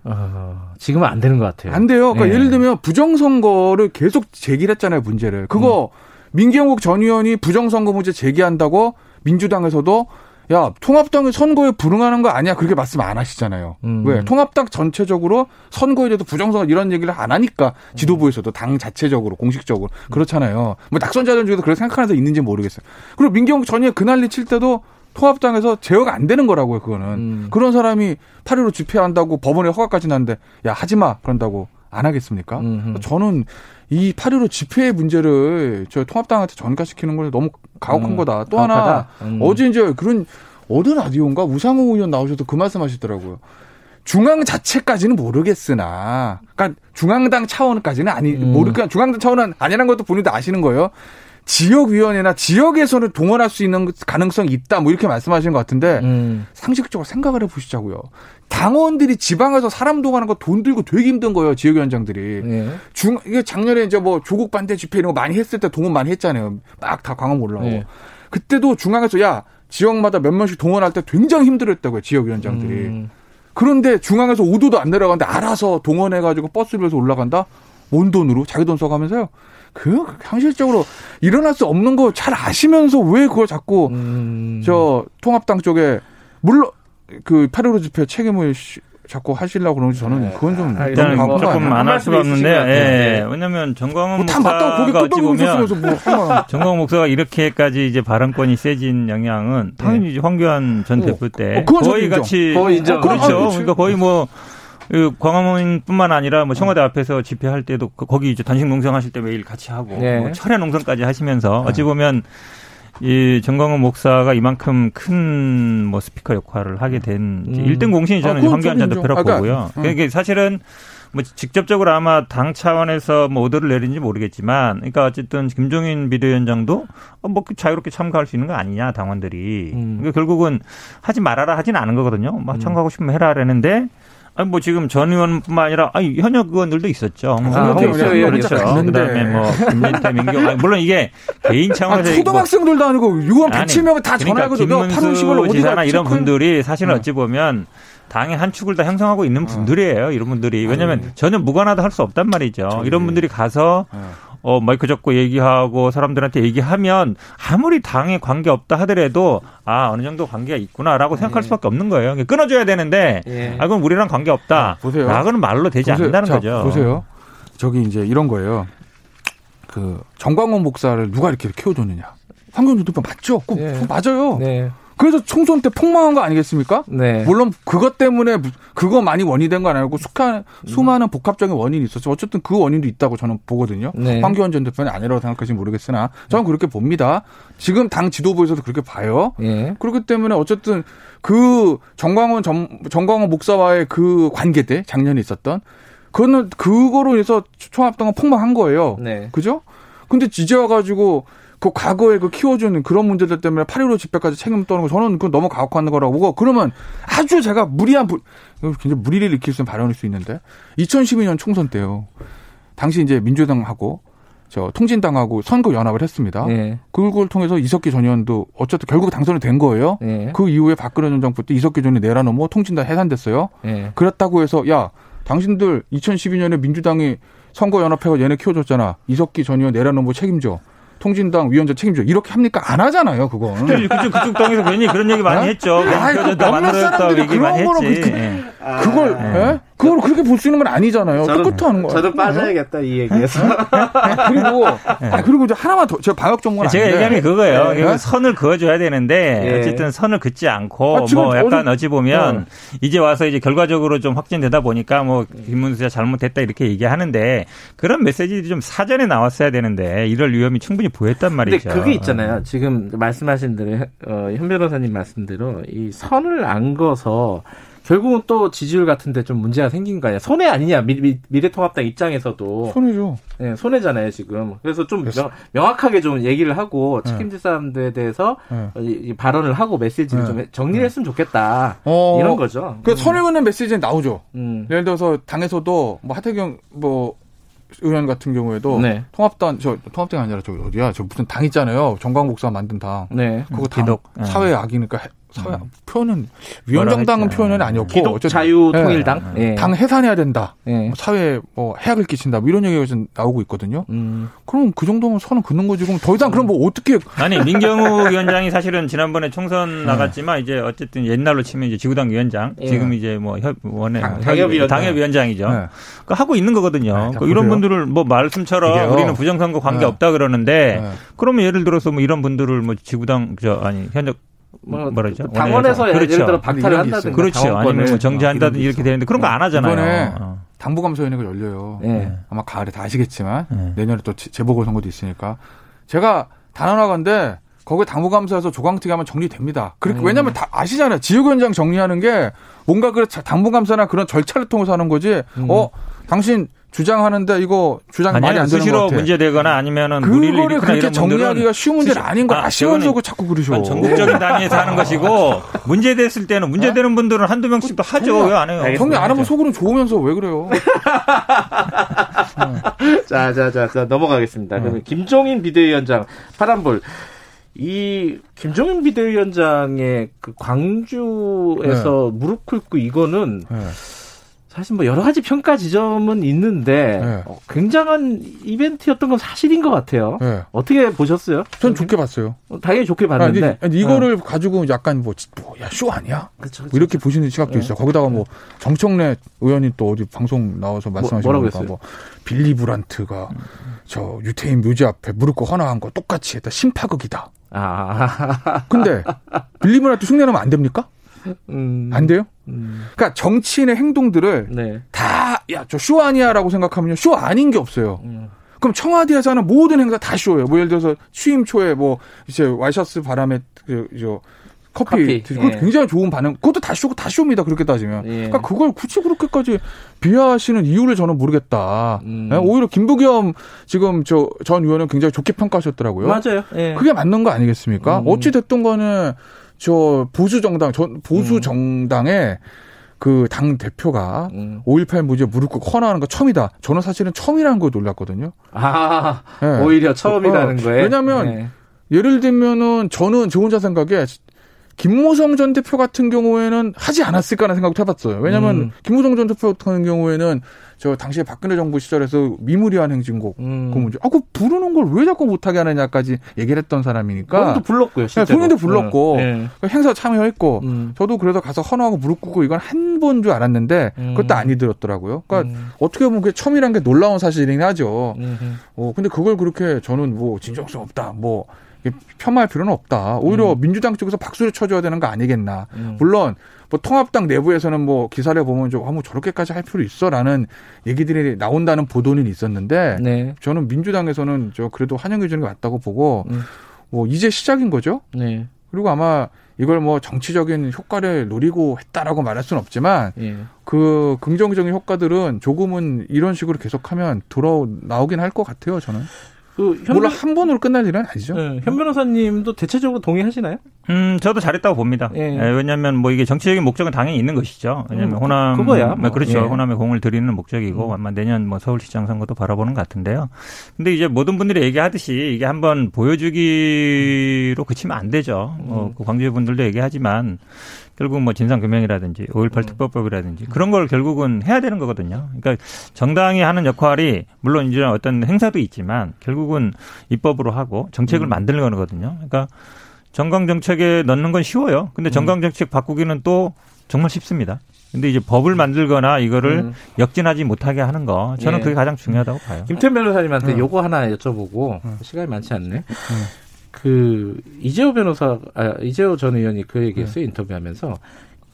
어, 지금은 안 되는 것 같아요. 안 돼요. 그러니까 네. 예를 들면 부정선거를 계속 제기를 했잖아요, 문제를. 그거 음. 민경욱 전 의원이 부정선거 문제 제기한다고 민주당에서도 야, 통합당이 선거에 불응하는 거 아니야. 그렇게 말씀 안 하시잖아요. 음. 왜? 통합당 전체적으로 선거에 대해서 부정선거 이런 얘기를 안 하니까 지도부에서도 당 자체적으로 공식적으로 그렇잖아요. 뭐 낙선자들 중에도 그렇게 생각하는 사람 있는지 모르겠어요. 그리고 민경욱 전 의원 그날리 칠 때도 통합당에서 제어가 안 되는 거라고요, 그거는. 음. 그런 사람이 8.15 집회한다고 법원에 허가까지 났는데, 야, 하지 마! 그런다고 안 하겠습니까? 음흠. 저는 이 8.15 집회의 문제를 저 통합당한테 전가시키는 걸 너무 가혹한 음. 거다. 또 하나, 음. 어제 이제 그런, 어느 라디오인가 우상호 의원 나오셔서 그 말씀 하시더라고요. 중앙 자체까지는 모르겠으나, 그러니까 중앙당 차원까지는 아니, 음. 모르니까 중앙당 차원은 아니라는 것도 본인도 아시는 거예요. 지역위원회나 지역에서는 동원할 수 있는 가능성이 있다 뭐 이렇게 말씀하시는 것 같은데 음. 상식적으로 생각을 해보시자고요. 당원들이 지방에서 사람 동원하는 거 돈 들고 되게 힘든 거예요 지역위원장들이. 네. 중 이게 작년에 이제 뭐 조국 반대 집회 이런 거 많이 했을 때 동원 많이 했잖아요. 막 다 광화문 올라오고 네. 그때도 중앙에서 야 지역마다 몇 명씩 동원할 때 굉장히 힘들었다고요 지역위원장들이. 음. 그런데 중앙에서 오도도 안 내려가는데 알아서 동원해가지고 버스를 빌려서 올라간다? 뭔 돈으로? 자기 돈 써가면서요? 그 현실적으로 일어날 수 없는 거 잘 아시면서 왜 그걸 자꾸 음. 저 통합당 쪽에 물론 그8.15 집회 책임을 자꾸 하시려고 그러는지 저는 네. 그건 좀 아, 일단 뭐 조금 안 할 수가 없는데 예. 네. 왜냐하면 정광훈 뭐 목사가 어찌 보면 뭐 정광훈 목사가 이렇게까지 이제 발언권이 세진 영향은 당연히 네. 황교안 전 어. 대표 때 어, 거의 같이 거의 인정. 어, 그렇죠. 아, 그러니까 거의 뭐 그 광화문뿐만 아니라 뭐 청와대 앞에서 집회할 때도 그 거기 이제 단식 농성 하실 때 매일 같이 하고 네. 뭐 철야 농성까지 하시면서 어찌 보면 이 정광훈 목사가 이만큼 큰 뭐 스피커 역할을 하게 된 음. 1등 공신이 저는 아, 황교안 전 대표라고 보고요. 음. 그러니까 사실은 뭐 직접적으로 아마 당 차원에서 뭐 오더를 내린지 모르겠지만, 그러니까 어쨌든 김종인 비대위원장도 어, 뭐그 자유롭게 참가할 수 있는 거 아니냐 당원들이. 음. 그러니까 결국은 하지 말아라 하지는 않은 거거든요. 막뭐 음. 참가하고 싶으면 해라 그랬는데 아니 뭐 지금 전 의원뿐만 아니라 아니 현역 의원들도 있었죠. 아, 그렇죠. 그렇죠. 그다음에 뭐 김민태 민경 아니, 물론 이게 개인 차원에서 아, 초등학생들도 아니고 의원 107명을 다 그러니까 전화해가지고 김문수 지사나 이런 분들이 사실은 어찌 보면 당의 한 축을 다 형성하고 있는 분들이에요. 이런 분들이 왜냐하면 전혀 무관하다 할 수 없단 말이죠. 이런 분들이 가서 어, 마이크 잡고 얘기하고 사람들한테 얘기하면 아무리 당에 관계 없다 하더라도 아, 어느 정도 관계가 있구나라고 생각할 예. 수밖에 없는 거예요. 끊어줘야 되는데 예. 아, 그럼 우리랑 관계 없다. 보세요. 라고는 말로 되지 보세요. 않는다는 자, 거죠. 보세요. 저기 이제 이런 거예요. 그 정광훈 목사를 누가 이렇게 키워줬느냐. 황교안 전 맞죠? 그, 예. 맞아요. 네. 그래서 총선 때 폭망한 거 아니겠습니까? 네. 물론 그것 때문에 그거 많이 원인이 된건 아니고 수많은, 수많은 복합적인 원인이 있었죠. 어쨌든 그 원인도 있다고 저는 보거든요. 네. 황교안 전 대표는 아니라고 생각하시면 모르겠으나 저는 그렇게 봅니다. 지금 당 지도부에서도 그렇게 봐요. 네. 그렇기 때문에 어쨌든 그 정광훈 정, 정광훈 목사와의 그 관계 때 작년에 있었던 그거는 그거로 해서 총합당은 폭망한 거예요. 네. 그죠? 근데 지제 와가지고 그 과거에 그 키워주는 그런 문제들 때문에 8.15 집회까지 책임 떠는 거 저는 그 너무 가혹한 거라고 보고 그러면 아주 제가 무리한 부, 굉장히 무리를 일으킬 수 있는 발언일 수 있는데 2012년 총선 때요. 당시 이제 민주당하고 저 통진당하고 선거 연합을 했습니다. 네. 그걸 통해서 이석기 전 의원도 어쨌든 결국 당선이 된 거예요. 네. 그 이후에 박근혜 전 정부 때 이석기 전이 내라놓으면 통진당 해산됐어요. 네. 그렇다고 해서 야 당신들 2012년에 민주당이 선거 연합회가 얘네 키워줬잖아. 이석기 전 의원 내라놓으면 책임져. 통진당 위원장 책임져 이렇게 합니까? 안 하잖아요, 그건. 그쪽, 그쪽 당에서 괜히 그런 얘기 많이 어? 했죠. 아이, 그 몇몇 사람들이 그런 거로 그, 그, 그걸 아, 예? 그걸 그렇게 볼 수 있는 건 아니잖아요. 저도, 똑같아 하는 거예요. 저도 빠져야겠다 이 얘기에서. 그리고 아, 그리고 이제 하나만 더 제가 방역 전문 제가 얘기하는 게 그거예요. 네. 선을 그어줘야 되는데 네. 어쨌든 선을 긋지 않고 아, 뭐 약간 어찌 보면 네. 이제 와서 이제 결과적으로 좀 확진되다 보니까 뭐 김문수가 잘못됐다 이렇게 얘기하는데 그런 메시지들이 좀 사전에 나왔어야 되는데 이럴 위험이 충분히 보였단 말이죠. 근데 그게 있잖아요. 지금 말씀하신 대로 어, 현 변호사님 말씀대로 이 선을 안 거서 결국은 또 지지율 같은데 좀 문제가 생긴 거 아니야? 손해 아니냐? 미, 미 래통합당 입장에서도 손해죠. 네, 손해잖아요 지금. 그래서 좀 명, 확하게 좀 얘기를 하고 네. 책임질 사람들에 대해서 네. 이, 발언을 하고 메시지를 네. 좀 정리를 했으면 좋겠다. 어, 이런 거죠. 그 음. 손해 보는 메시지는 나오죠. 음. 예를 들어서 당에서도 뭐 하태경 뭐 의원 같은 경우에도 네. 통합당 저 통합당이 아니라 저 어디야 저 무슨 당 있잖아요 정광 목사 만든 당 네. 그거 당 기독. 사회 악이니까 사회 음. 표현은 위원장당은 표현은 아니었고 기독 자유통일당 네. 네. 당 해산해야 된다 네. 사회에 뭐 해악을 끼친다 뭐 이런 얘기가 좀 나오고 있거든요. 음. 그럼 그 정도면 선은 긋는 거지 그럼 더 이상 그럼 뭐 어떻게 아니 민경우 위원장이 사실은 지난번에 총선 네. 나갔지만 이제 어쨌든 옛날로 치면 이제 지구당 위원장 예. 지금 이제 뭐 협, 원회 당협위원장. 당협위원장이죠. 네. 그 하고 있는 거거든요. 그 이런 분들을 뭐 말씀처럼 이게요. 우리는 부정선거 관계 없다 그러는데 그러면 예를 들어서 뭐 이런 분들을 뭐 지구당 저 아니 현역 뭐 뭐라죠? 당원에서 그렇죠. 예를 들어 박탈을 한다든가 그렇죠. 아니면 뭐 정지한다든지 이렇게 되는데 그런 거 안 하잖아요. 이번에 어. 당부감사위원회가 열려요. 네. 아마 가을에 다 아시겠지만 네. 내년에 또 재보궐 선거도 있으니까 제가 단언하건데 거기 당부감사에서 조광특위 하면 정리됩니다. 그렇게 음. 왜냐하면 다 아시잖아요. 지역위원장 정리하는 게 뭔가 그 당부감사나 그런 절차를 통해서 하는 거지. 음. 어 당신 주장하는데 이거 주장 많이 안 되는 것 같아. 문제되거나 아니면은 그거를 그렇게 정리하기가 쉬운 문제는 아닌 거 아쉬워서 자꾸 그러셔. 전국적인 단위에서 하는 것이고 문제 됐을 때는 문제 되는 분들은 한두 명씩 도 하죠. 왜 안 해요? 정리 안 하면 속으로 좋으면서 왜 그래요? 자, 자, 자, 자, 넘어가겠습니다. 음. 그러면 김종인 비대위원장 파란불 이 김종인 비대위원장의 그 광주에서 네. 무릎 꿇고 이거는 네. 사실 뭐 여러 가지 평가 지점은 있는데 네. 어, 굉장한 이벤트였던 건 사실인 것 같아요. 네. 어떻게 보셨어요? 전 좋게 봤어요. 어, 당연히 좋게 봤는데 아니, 아니, 이거를 어. 가지고 약간 뭐 뭐 야 쇼 아니야? 그쵸, 그쵸, 뭐 이렇게 그쵸. 보시는 시각도 네. 있어요. 거기다가 뭐 정청래 의원이 또 어디 방송 나와서 뭐, 말씀하신 뭐, 거뭐 빌리 브란트가 음. 저 유태인 묘지 앞에 무릎 꿇고 헌화한 거 똑같이 했다. 심파극이다. 아. 근데 빌리 브란트 흉내내면 안 됩니까? 음. 안 돼요? 음. 그러니까 정치인의 행동들을 네. 다야 저 쇼 아니야라고 생각하면요 쇼 아닌 게 없어요. 음. 그럼 청와대에서 하는 모든 행사 다 쇼예요. 뭐 예를 들어서 취임 초에 뭐 이제 와이셔츠 바람에 그, 저 커피, 커피. 그거 예. 굉장히 좋은 반응. 그것도 다 쇼고 다 쇼입니다. 그렇게 따지면. 예. 그러니까 그걸 굳이 그렇게까지 비하하시는 이유를 저는 모르겠다. 음. 예? 오히려 김부겸 지금 저 전 의원은 굉장히 좋게 평가하셨더라고요. 맞아요. 예. 그게 맞는 거 아니겠습니까? 음. 어찌 됐든 거는 저 보수 정당 전 보수 음. 정당의 그 당 대표가 음. 5.18 무죄 무릎 꿇고 헌화하는 거 처음이다. 저는 사실은 처음이라는 거 놀랐거든요. 아, 네. 오히려 처음이라는 어, 거예요? 왜냐면 네. 예를 들면은 저는 저 혼자 생각에 김무성 전 대표 같은 경우에는 하지 않았을까라는 생각도 해봤어요. 왜냐하면 음. 김무성 전 대표 같은 경우에는 저 당시에 박근혜 정부 시절에서 미무리한 행진곡 음. 그 문제. 아, 그 부르는 걸 왜 자꾸 못하게 하느냐까지 얘기를 했던 사람이니까. 본인도 불렀고요. 실제로. 네, 본인도 불렀고 네. 행사 참여했고 음. 저도 그래서 가서 헌화하고 무릎 꿇고 이건 한 번 줄 알았는데 음. 그것도 아니 들었더라고요. 그러니까 음. 어떻게 보면 그게 처음이란 게 놀라운 사실이긴 하죠. 어, 근데 그걸 그렇게 저는 뭐 진정성 없다. 뭐 폄하할 필요는 없다. 오히려 음. 민주당 쪽에서 박수를 쳐줘야 되는 거 아니겠나. 음. 물론 뭐 통합당 내부에서는 뭐 기사를 보면 좀 아, 뭐 저렇게까지 할 필요 있어라는 얘기들이 나온다는 보도는 있었는데 네. 저는 민주당에서는 저 그래도 환영해 주는 게 맞다고 보고 음. 뭐 이제 시작인 거죠. 네. 그리고 아마 이걸 뭐 정치적인 효과를 노리고 했다라고 말할 수는 없지만 예. 그 긍정적인 효과들은 조금은 이런 식으로 계속하면 돌아 나오긴 할 것 같아요 저는. 그 현, 물론 한 번으로 끝날 일은 아니죠. 네, 현 변호사님도 대체적으로 동의하시나요? 음, 저도 잘했다고 봅니다. 예. 예, 왜냐하면 뭐 이게 정치적인 목적은 당연히 있는 것이죠. 왜냐하면 음, 호남 그거야. 뭐. 그렇죠. 예. 호남에 공을 들이는 목적이고 음. 아마 내년 뭐 서울시장 선거도 바라보는 것 같은데요. 근데 이제 모든 분들이 얘기하듯이 이게 한번 보여주기로 그치면 안 되죠. 뭐 음. 뭐그 광주의 분들도 얘기하지만 결국 뭐 진상규명이라든지 5.18 음. 특별법이라든지 그런 걸 결국은 해야 되는 거거든요. 그러니까 정당이 하는 역할이 물론 이제 어떤 행사도 있지만 결국은 입법으로 하고 정책을 음. 만드는 거거든요. 그러니까 정강 정책에 넣는 건 쉬워요. 근데 음. 정강 정책 바꾸기는 또 정말 쉽습니다. 근데 이제 법을 만들거나 이거를 음. 역진하지 못하게 하는 거 저는 예. 그게 가장 중요하다고 봐요. 김태현 변호사님한테 음. 요거 하나 여쭤보고 음. 시간이 많지 않네. 음. 그 이재호 변호사 아 이재호 전 의원이 그 얘기했어요 네. 인터뷰하면서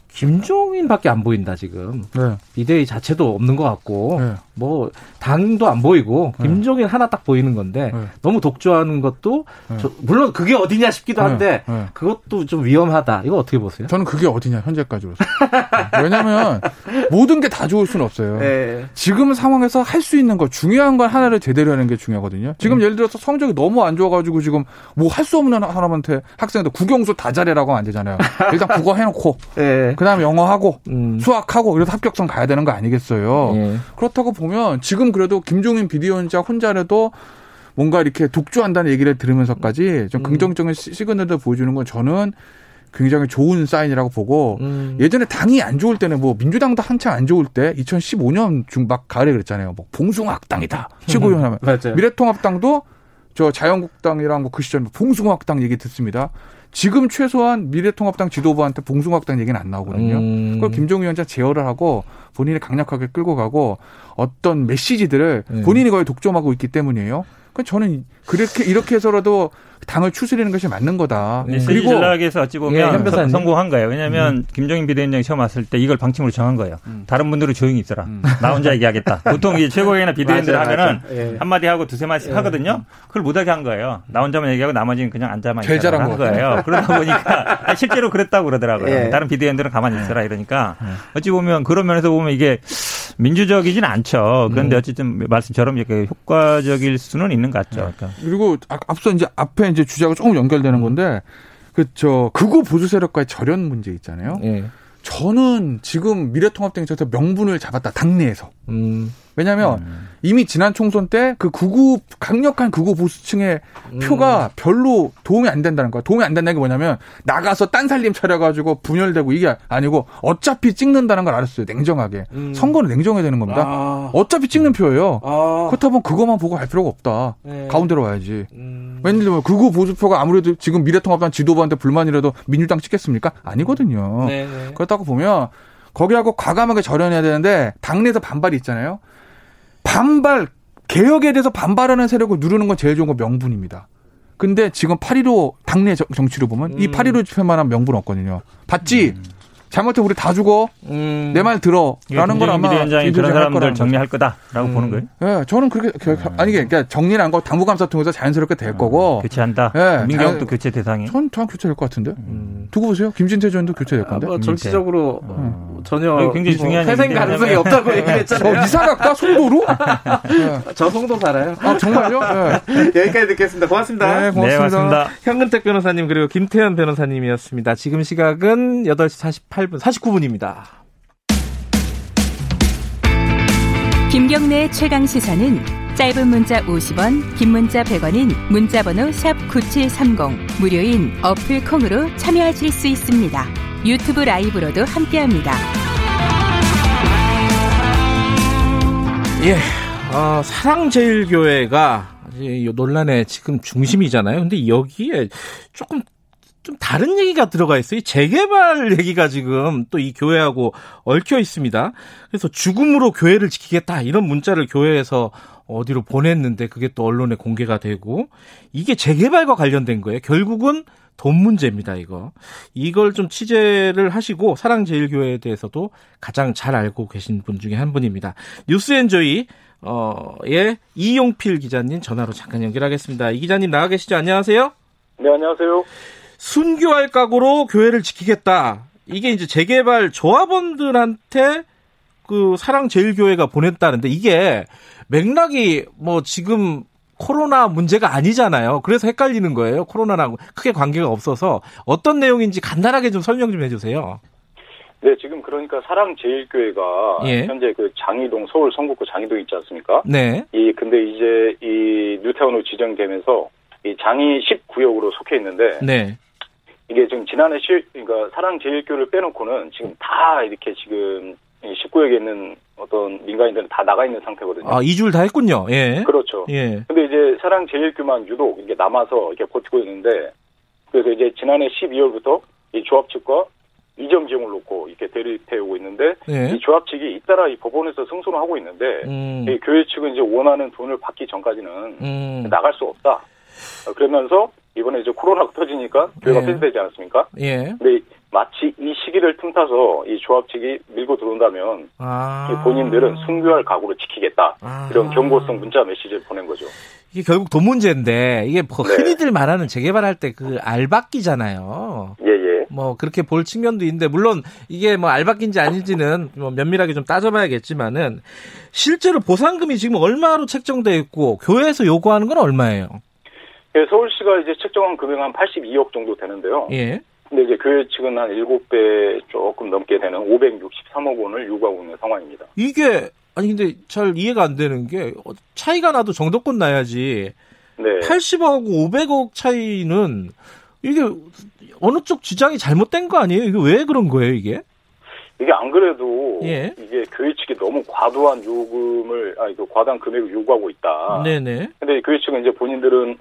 김종인밖에 안 보인다 지금 네. 비대위 자체도 없는 것 같고 네. 뭐 당도 안 보이고 네. 김종인 하나 딱 보이는 건데 네. 너무 독주하는 것도 네. 저, 물론 그게 어디냐 싶기도 한데 그것도 좀 위험하다 이거 어떻게 보세요? 저는 그게 어디냐 현재까지로서 왜냐하면 모든 게 다 좋을 수는 없어요. 지금 상황에서 할 수 있는 거 중요한 걸 하나를 제대로 하는 게 중요하거든요. 지금 음. 예를 들어서 성적이 너무 안 좋아가지고 지금 뭐 할 수 없는 사람한테 학생들 국영수 다 잘해라고 하면 안 되잖아요. 일단 국어 해놓고 그 그다음에 영어 하고 음. 수학 하고 이래서 합격선 가야 되는 거 아니겠어요. 예. 그렇다고 보면 지금 그래도 김종인 비대위원장 혼자라도 뭔가 이렇게 독주한다는 얘기를 들으면서까지 좀 음. 긍정적인 시그널을 보여주는 건 저는 굉장히 좋은 사인이라고 보고 음. 예전에 당이 안 좋을 때는 뭐 민주당도 한창 안 좋을 때 2015년 중박 가을에 그랬잖아요. 뭐 봉숭아학당이다. 최고위원 하면 미래통합당도 저 자유한국당이랑 뭐 그 시절 봉숭아학당 얘기 듣습니다. 지금 최소한 미래통합당 지도부한테 봉숭아학당 얘기는 안 나오거든요. 음. 그걸 김종인 위원장 제어를 하고 본인이 강력하게 끌고 가고 어떤 메시지들을 네. 본인이 거의 독점하고 있기 때문이에요. 그 저는 그렇게 이렇게 해서라도 당을 추스리는 것이 맞는 거다. 네, 그리고 전략에서 어찌 보면 예, 성공한 거예요. 왜냐하면 음. 김종인 비대위원장이 처음 왔을 때 이걸 방침으로 정한 거예요. 음. 다른 분들은 조용히 있어라. 음. 나 혼자 얘기하겠다. 보통 이제 최고위나 비대위원들 하면은 예. 한마디 하고 두세 마디씩 예. 하거든요. 그걸 못하게 한 거예요. 나 혼자만 얘기하고 나머지는 그냥 앉아만 있어라 한 거예요. 그러다 보니까 실제로 그랬다고 그러더라고요. 예. 다른 비대위원들은 가만히 있어라 이러니까 예. 어찌 보면 그런 면에서 보면 이게 민주적이진 않죠. 그런데 음. 어쨌든 말씀처럼 이렇게 효과적일 수는 있는 것 같죠. 그러니까. 그리고 아, 앞서 이제 앞에 이제 주제가 조금 연결되는 건데 그저 극우 보수 세력과의 절연 문제 있잖아요. 예. 저는 지금 미래통합당 에서 명분을 잡았다 당내에서. 음. 왜냐하면 음. 이미 지난 총선 때그 극우 강력한 극우 보수층의 음. 표가 별로 도움이 안 된다는 거야. 도움이 안 된다는 게 뭐냐면 나가서 딴 살림 차려가지고 분열되고 이게 아니고 어차피 찍는다는 걸 알았어요. 냉정하게 음. 선거는 냉정해야 되는 겁니다. 아. 어차피 찍는 표예요. 아. 그렇다면 그것만 보고 할 필요가 없다. 네. 가운데로 와야지. 음. 왠지 극우 보수표가 아무래도 지금 미래통합당 지도부한테 불만이라도 민주당 찍겠습니까? 아니거든요. 네, 네. 그렇다고 보면 거기하고 과감하게 절연해야 되는데 당내에서 반발이 있잖아요. 반발 개혁에 대해서 반발하는 세력을 누르는 건 제일 좋은 건 명분입니다. 근데 지금 8.15 당내 정치를 보면 음. 이8.15 집회만한 명분 없거든요. 봤지? 음. 잘못해 우리 다 죽어. 음. 내말 들어. 라는 걸 아마 위원장이 그런 사람들 정리할 거다라고 음. 보는 거예요. 예, 네, 저는 그렇게 음. 아니 그러니까 정리를 한거 당무감사 통해서 자연스럽게 될 음. 거고 교체한다. 예, 민경도 교체 대상이. 전, 전 교체될 것 같은데. 음. 두고 보세요. 김진태 전 의원도 교체될 건데. 아, 뭐 정치적으로 어. 전혀 굉장히 뭐 중요한 회생 가능성이 없다고 얘기했잖아요. 저 이사갈까 송도로? 네. 저 송도 살아요. 아 정말요? 네. 여기까지 듣겠습니다. 고맙습니다. 네, 고맙습니다. 네, 고맙습니다. 현근택 변호사님 그리고 김태현 변호사님이었습니다. 지금 시각은 8시 48 분, 49분입니다. 김경래 최강 시사는 짧은 문자 50원, 긴 문자 100원인 문자번호 샵 9730 무료인 어플 콩으로 참여하실 수 있습니다. 유튜브 라이브로도 함께합니다. 예, 어, 사랑제일교회가 이 논란의 지금 중심이잖아요. 근데 여기에 조금 좀 다른 얘기가 들어가 있어요. 이 재개발 얘기가 지금 또 이 교회하고 얽혀 있습니다. 그래서 죽음으로 교회를 지키겠다 이런 문자를 교회에서 어디로 보냈는데 그게 또 언론에 공개가 되고 이게 재개발과 관련된 거예요. 결국은 돈 문제입니다, 이거. 이걸 좀 취재를 하시고 사랑제일교회에 대해서도 가장 잘 알고 계신 분 중에 한 분입니다. 뉴스엔조이 어의 이용필 기자님 전화로 잠깐 연결하겠습니다. 이 기자님 나와 계시죠? 안녕하세요. 네, 안녕하세요. 순교할 각오로 교회를 지키겠다. 이게 이제 재개발 조합원들한테 그 사랑제일교회가 보냈다는데 이게 맥락이 뭐 지금 코로나 문제가 아니잖아요. 그래서 헷갈리는 거예요. 코로나랑 크게 관계가 없어서 어떤 내용인지 간단하게 좀 설명 좀 해주세요. 네, 지금 그러니까 사랑제일교회가 예. 현재 그 장이동 서울 성북구 장이동 있지 않습니까? 네. 이 근데 이제 이 뉴타운으로 지정되면서 이 장이 19역으로 속해 있는데 네. 이게 지금 지난해 실 그러니까 사랑제일교회를 빼놓고는 지금 다 이렇게 지금 이 19역에 있는 어떤 민간인들은 다 나가 있는 상태거든요. 아, 이주를 다 했군요. 예. 그렇죠. 예. 근데 이제 사랑제일교만 유독 이게 남아서 이렇게 버티고 있는데 그래서 이제 지난해 12월부터 이 조합 측과 이점 비용을 놓고 이렇게 대립해 오고 있는데 예. 이 조합 측이 잇따라 이 법원에서 승소를 하고 있는데 음. 이 교회 측은 이제 원하는 돈을 받기 전까지는 음. 나갈 수 없다. 어, 그러면서 이번에 이제 코로나가 터지니까 교회가 예. 폐쇄되지 않았습니까? 예. 근데 마치 이 시기를 틈타서 이 조합 측이 밀고 들어온다면 아. 이 본인들은 순교할 각오를 지키겠다 아. 이런 경고성 문자 메시지를 보낸 거죠. 이게 결국 돈 문제인데 이게 뭐 네. 흔히들 말하는 재개발할 때 그 알박기잖아요. 예예. 뭐 그렇게 볼 측면도 있는데 물론 이게 뭐 알박기인지 아닌지는 뭐 면밀하게 좀 따져봐야겠지만은 실제로 보상금이 지금 얼마로 책정돼 있고 교회에서 요구하는 건 얼마예요? 예, 서울시가 이제 책정한 금액은 한 82억 정도 되는데요. 예. 근데 이제 교회 측은 한 7배 조금 넘게 되는 563억 원을 요구하고 있는 상황입니다. 이게 아니 근데 잘 이해가 안 되는 게 어, 차이가 나도 정도권 나야지 네. 80억하고 500억 차이는 이게 어느 쪽 주장이 잘못된 거 아니에요? 이게 왜 그런 거예요, 이게? 이게 안 그래도 예. 이게 교회 측이 너무 과도한 요금을 아니 그 과도한 금액을 요구하고 있다. 네네. 근데 교회 측은 이제 본인들은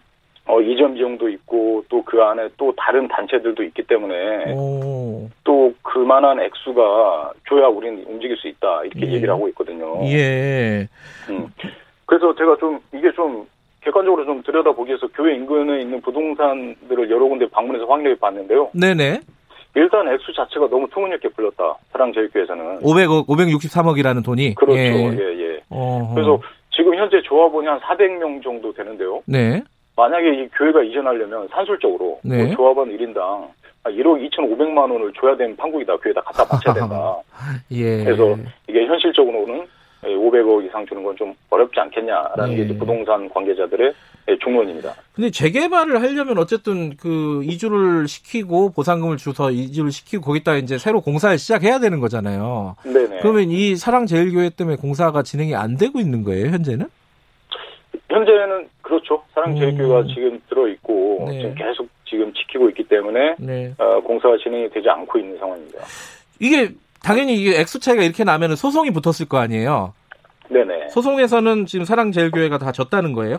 어, 이전 비용도 있고 또 그 안에 또 다른 단체들도 있기 때문에 오. 또 그만한 액수가 줘야 우리는 움직일 수 있다 이렇게 예. 얘기를 하고 있거든요. 예. 음. 그래서 제가 좀 이게 좀 객관적으로 좀 들여다보기 위해서 교회 인근에 있는 부동산들을 여러 군데 방문해서 확인해 봤는데요. 네네. 일단 액수 자체가 너무 터무니없게 불렸다. 사랑제일교회에서는. 500억, 563억이라는 돈이. 그렇죠. 예. 예, 예. 그래서 지금 현재 조합원이 한 400명 정도 되는데요. 네. 만약에 이 교회가 이전하려면 산술적으로 네. 뭐 조합원 1인당 1억 2,500만 원을 줘야 되는 판국이다. 교회에다 갖다 바쳐야 된다. 예. 그래서 이게 현실적으로는 500억 이상 주는 건 좀 어렵지 않겠냐라는 예. 게 이제 부동산 관계자들의 중론입니다. 근데 재개발을 하려면 어쨌든 그 이주를 시키고 보상금을 줘서 이주를 시키고 거기다 이제 새로 공사를 시작해야 되는 거잖아요. 네네. 그러면 이 사랑제일교회 때문에 공사가 진행이 안 되고 있는 거예요, 현재는? 현재는 그렇죠. 사랑제일교회가 음. 지금 들어 있고 네. 지금 계속 지금 지키고 있기 때문에 네. 어, 공사가 진행이 되지 않고 있는 상황입니다. 이게 당연히 이게 액수 차이가 이렇게 나면 소송이 붙었을 거 아니에요. 네네. 소송에서는 지금 사랑제일교회가 다 졌다는 거예요?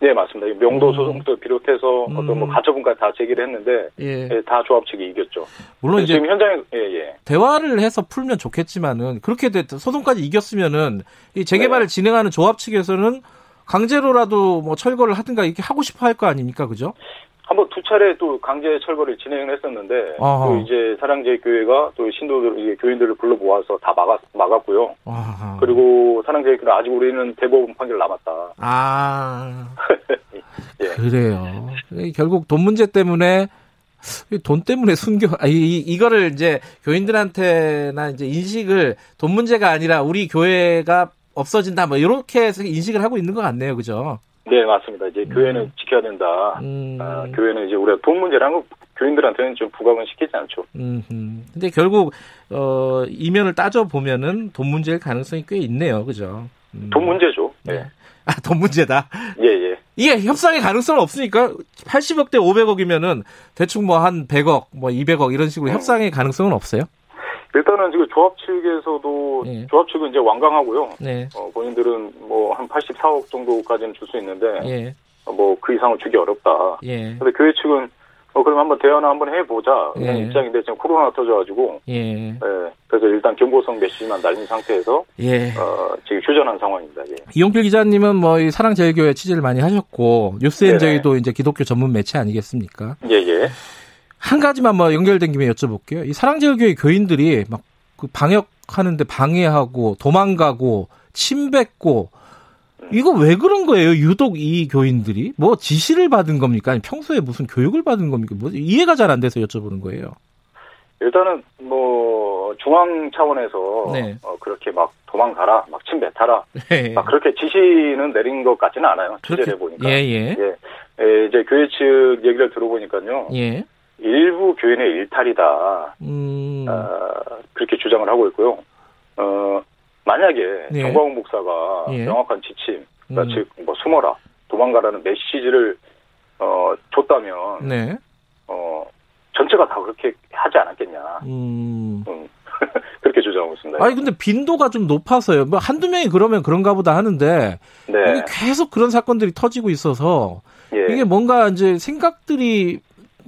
네 맞습니다. 이 명도 음. 소송도 비롯해서 어떤 뭐 가처분까지 다 제기를 했는데 예. 예, 다 조합 측이 이겼죠. 물론 이제 지금 현장에 예예. 대화를 해서 풀면 좋겠지만은 그렇게 됐 소송까지 이겼으면은 이 재개발을 네. 진행하는 조합 측에서는 강제로라도 뭐 철거를 하든가 이렇게 하고 싶어 할 거 아닙니까, 그죠? 한번 두 차례 또 강제 철거를 진행을 했었는데 아하. 또 이제 사랑제일교회가 또 신도들 이제 교인들을 불러 모아서 다 막았 막았고요. 와. 그리고 사랑제일교회 아직 우리는 대법원 판결 남았다. 아 예. 그래요. 결국 돈 문제 때문에 돈 때문에 순교, 아, 이, 이거를 이제 교인들한테나 이제 인식을 돈 문제가 아니라 우리 교회가 없어진다, 뭐, 이렇게 인식을 하고 있는 것 같네요. 그죠? 네, 맞습니다. 이제 교회는 음. 지켜야 된다. 아, 교회는 이제 우리가 돈 문제라는 거 교인들한테는 좀 부각은 시키지 않죠. 음, 음. 근데 결국, 어, 이면을 따져 보면은 돈 문제일 가능성이 꽤 있네요. 그죠? 음. 돈 문제죠. 네. 아, 돈 문제다. 예, 예. 이게 협상의 가능성은 없으니까 80억 대 500억이면은 대충 뭐 한 100억, 뭐 200억 이런 식으로 협상의 가능성은 없어요? 일단은 지금 조합 측에서도 조합 측은 이제 완강하고요. 네. 어, 본인들은 뭐 한 84억 정도까지는 줄 수 있는데 예. 뭐그 이상을 주기 어렵다. 예. 근데 교회 측은 어 그럼 한번 대화나 한번 해보자 이런 예. 입장인데 지금 코로나 터져가지고 예. 예, 그래서 일단 경고성 메시지만 날린 상태에서 예. 어, 지금 휴전한 상황입니다. 예. 이용필 기자님은 뭐 이 사랑제일교회 취재를 많이 하셨고 뉴스엔 저희도 네네. 이제 기독교 전문 매체 아니겠습니까? 예, 예. 한 가지만 뭐 연결된 김에 여쭤볼게요. 이 사랑제일교회 교인들이 막 그 방역하는데 방해하고 도망가고 침 뱉고 이거 왜 그런 거예요? 유독 이 교인들이 뭐 지시를 받은 겁니까? 아니 평소에 무슨 교육을 받은 겁니까? 뭐 이해가 잘 안 돼서 여쭤보는 거예요. 일단은 뭐 중앙 차원에서 네. 어, 그렇게 막 도망가라, 막 침 뱉어라, 네. 막 그렇게 지시는 내린 것 같지는 않아요. 취재를 해보니까. 예, 예. 예. 예, 이제 교회 측 얘기를 들어보니까요. 예. 일부 교인의 일탈이다. 음. 어, 그렇게 주장을 하고 있고요. 어, 만약에 예. 정광훈 목사가 예. 명확한 지침, 그러니까 음. 즉, 뭐 숨어라, 도망가라는 메시지를 어, 줬다면, 네. 어, 전체가 다 그렇게 하지 않았겠냐. 음. 음, 그렇게 주장하고 있습니다. 아니 근데 빈도가 좀 높아서요. 뭐 한두 명이 그러면 그런가 보다 하는데 네. 계속 그런 사건들이 터지고 있어서 예. 이게 뭔가 이제 생각들이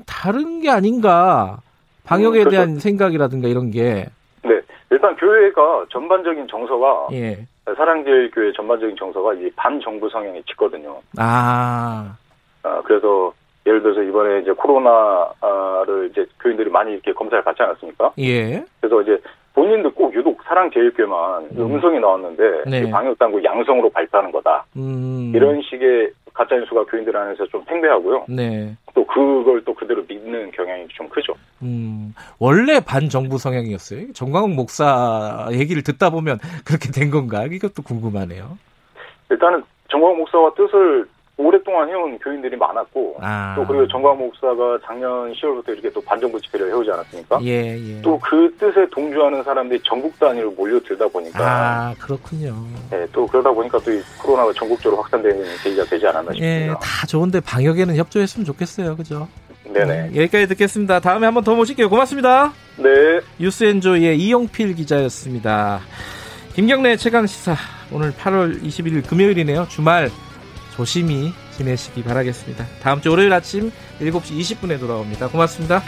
다른 게 아닌가. 방역에 음. 대한 생각이라든가 이런 게 네. 일단 교회가 전반적인 정서가, 예. 사랑제일교회 전반적인 정서가 이 반정부 성향이 짙거든요. 아. 아, 그래서 예를 들어서 이번에 이제 코로나를 이제 교인들이 많이 이렇게 검사를 받지 않았습니까? 예. 그래서 이제 본인도 꼭 유독 사랑제일교회만 음. 성이 나왔는데 네. 이 방역당국 양성으로 발표하는 거다. 음. 이런 식의 가짜 뉴스가 교인들 안에서 좀 팽배하고요. 네. 또 그걸 또 그대로 믿는 경향이 좀 크죠. 음. 원래 반정부 성향이었어요. 정광욱 목사 얘기를 듣다 보면 그렇게 된 건가? 이것도 궁금하네요. 일단은 정광 목사와 뜻을 오랫동안 해온 교인들이 많았고 아. 또 그리고 정광 목사가 작년 10월부터 이렇게 또 반정부 집회를 해오지 않았습니까? 예, 예. 또 그 뜻에 동조하는 사람들이 전국 단위로 몰려들다 보니까 아, 그렇군요. 예, 또 그러다 보니까 또이 코로나가 전국적으로 확산되는 계기가 되지 않았나 예, 싶습니다. 다 좋은데 방역에는 협조했으면 좋겠어요. 그죠? 네네. 여기까지 듣겠습니다. 다음에 한번 더 모실게요. 고맙습니다. 네. 뉴스엔조이의 이용필 기자였습니다. 김경래 최강 시사 오늘 8월 21일 금요일이네요. 주말 조심히 지내시기 바라겠습니다. 다음 주 월요일 아침 7시 20분에 돌아옵니다. 고맙습니다.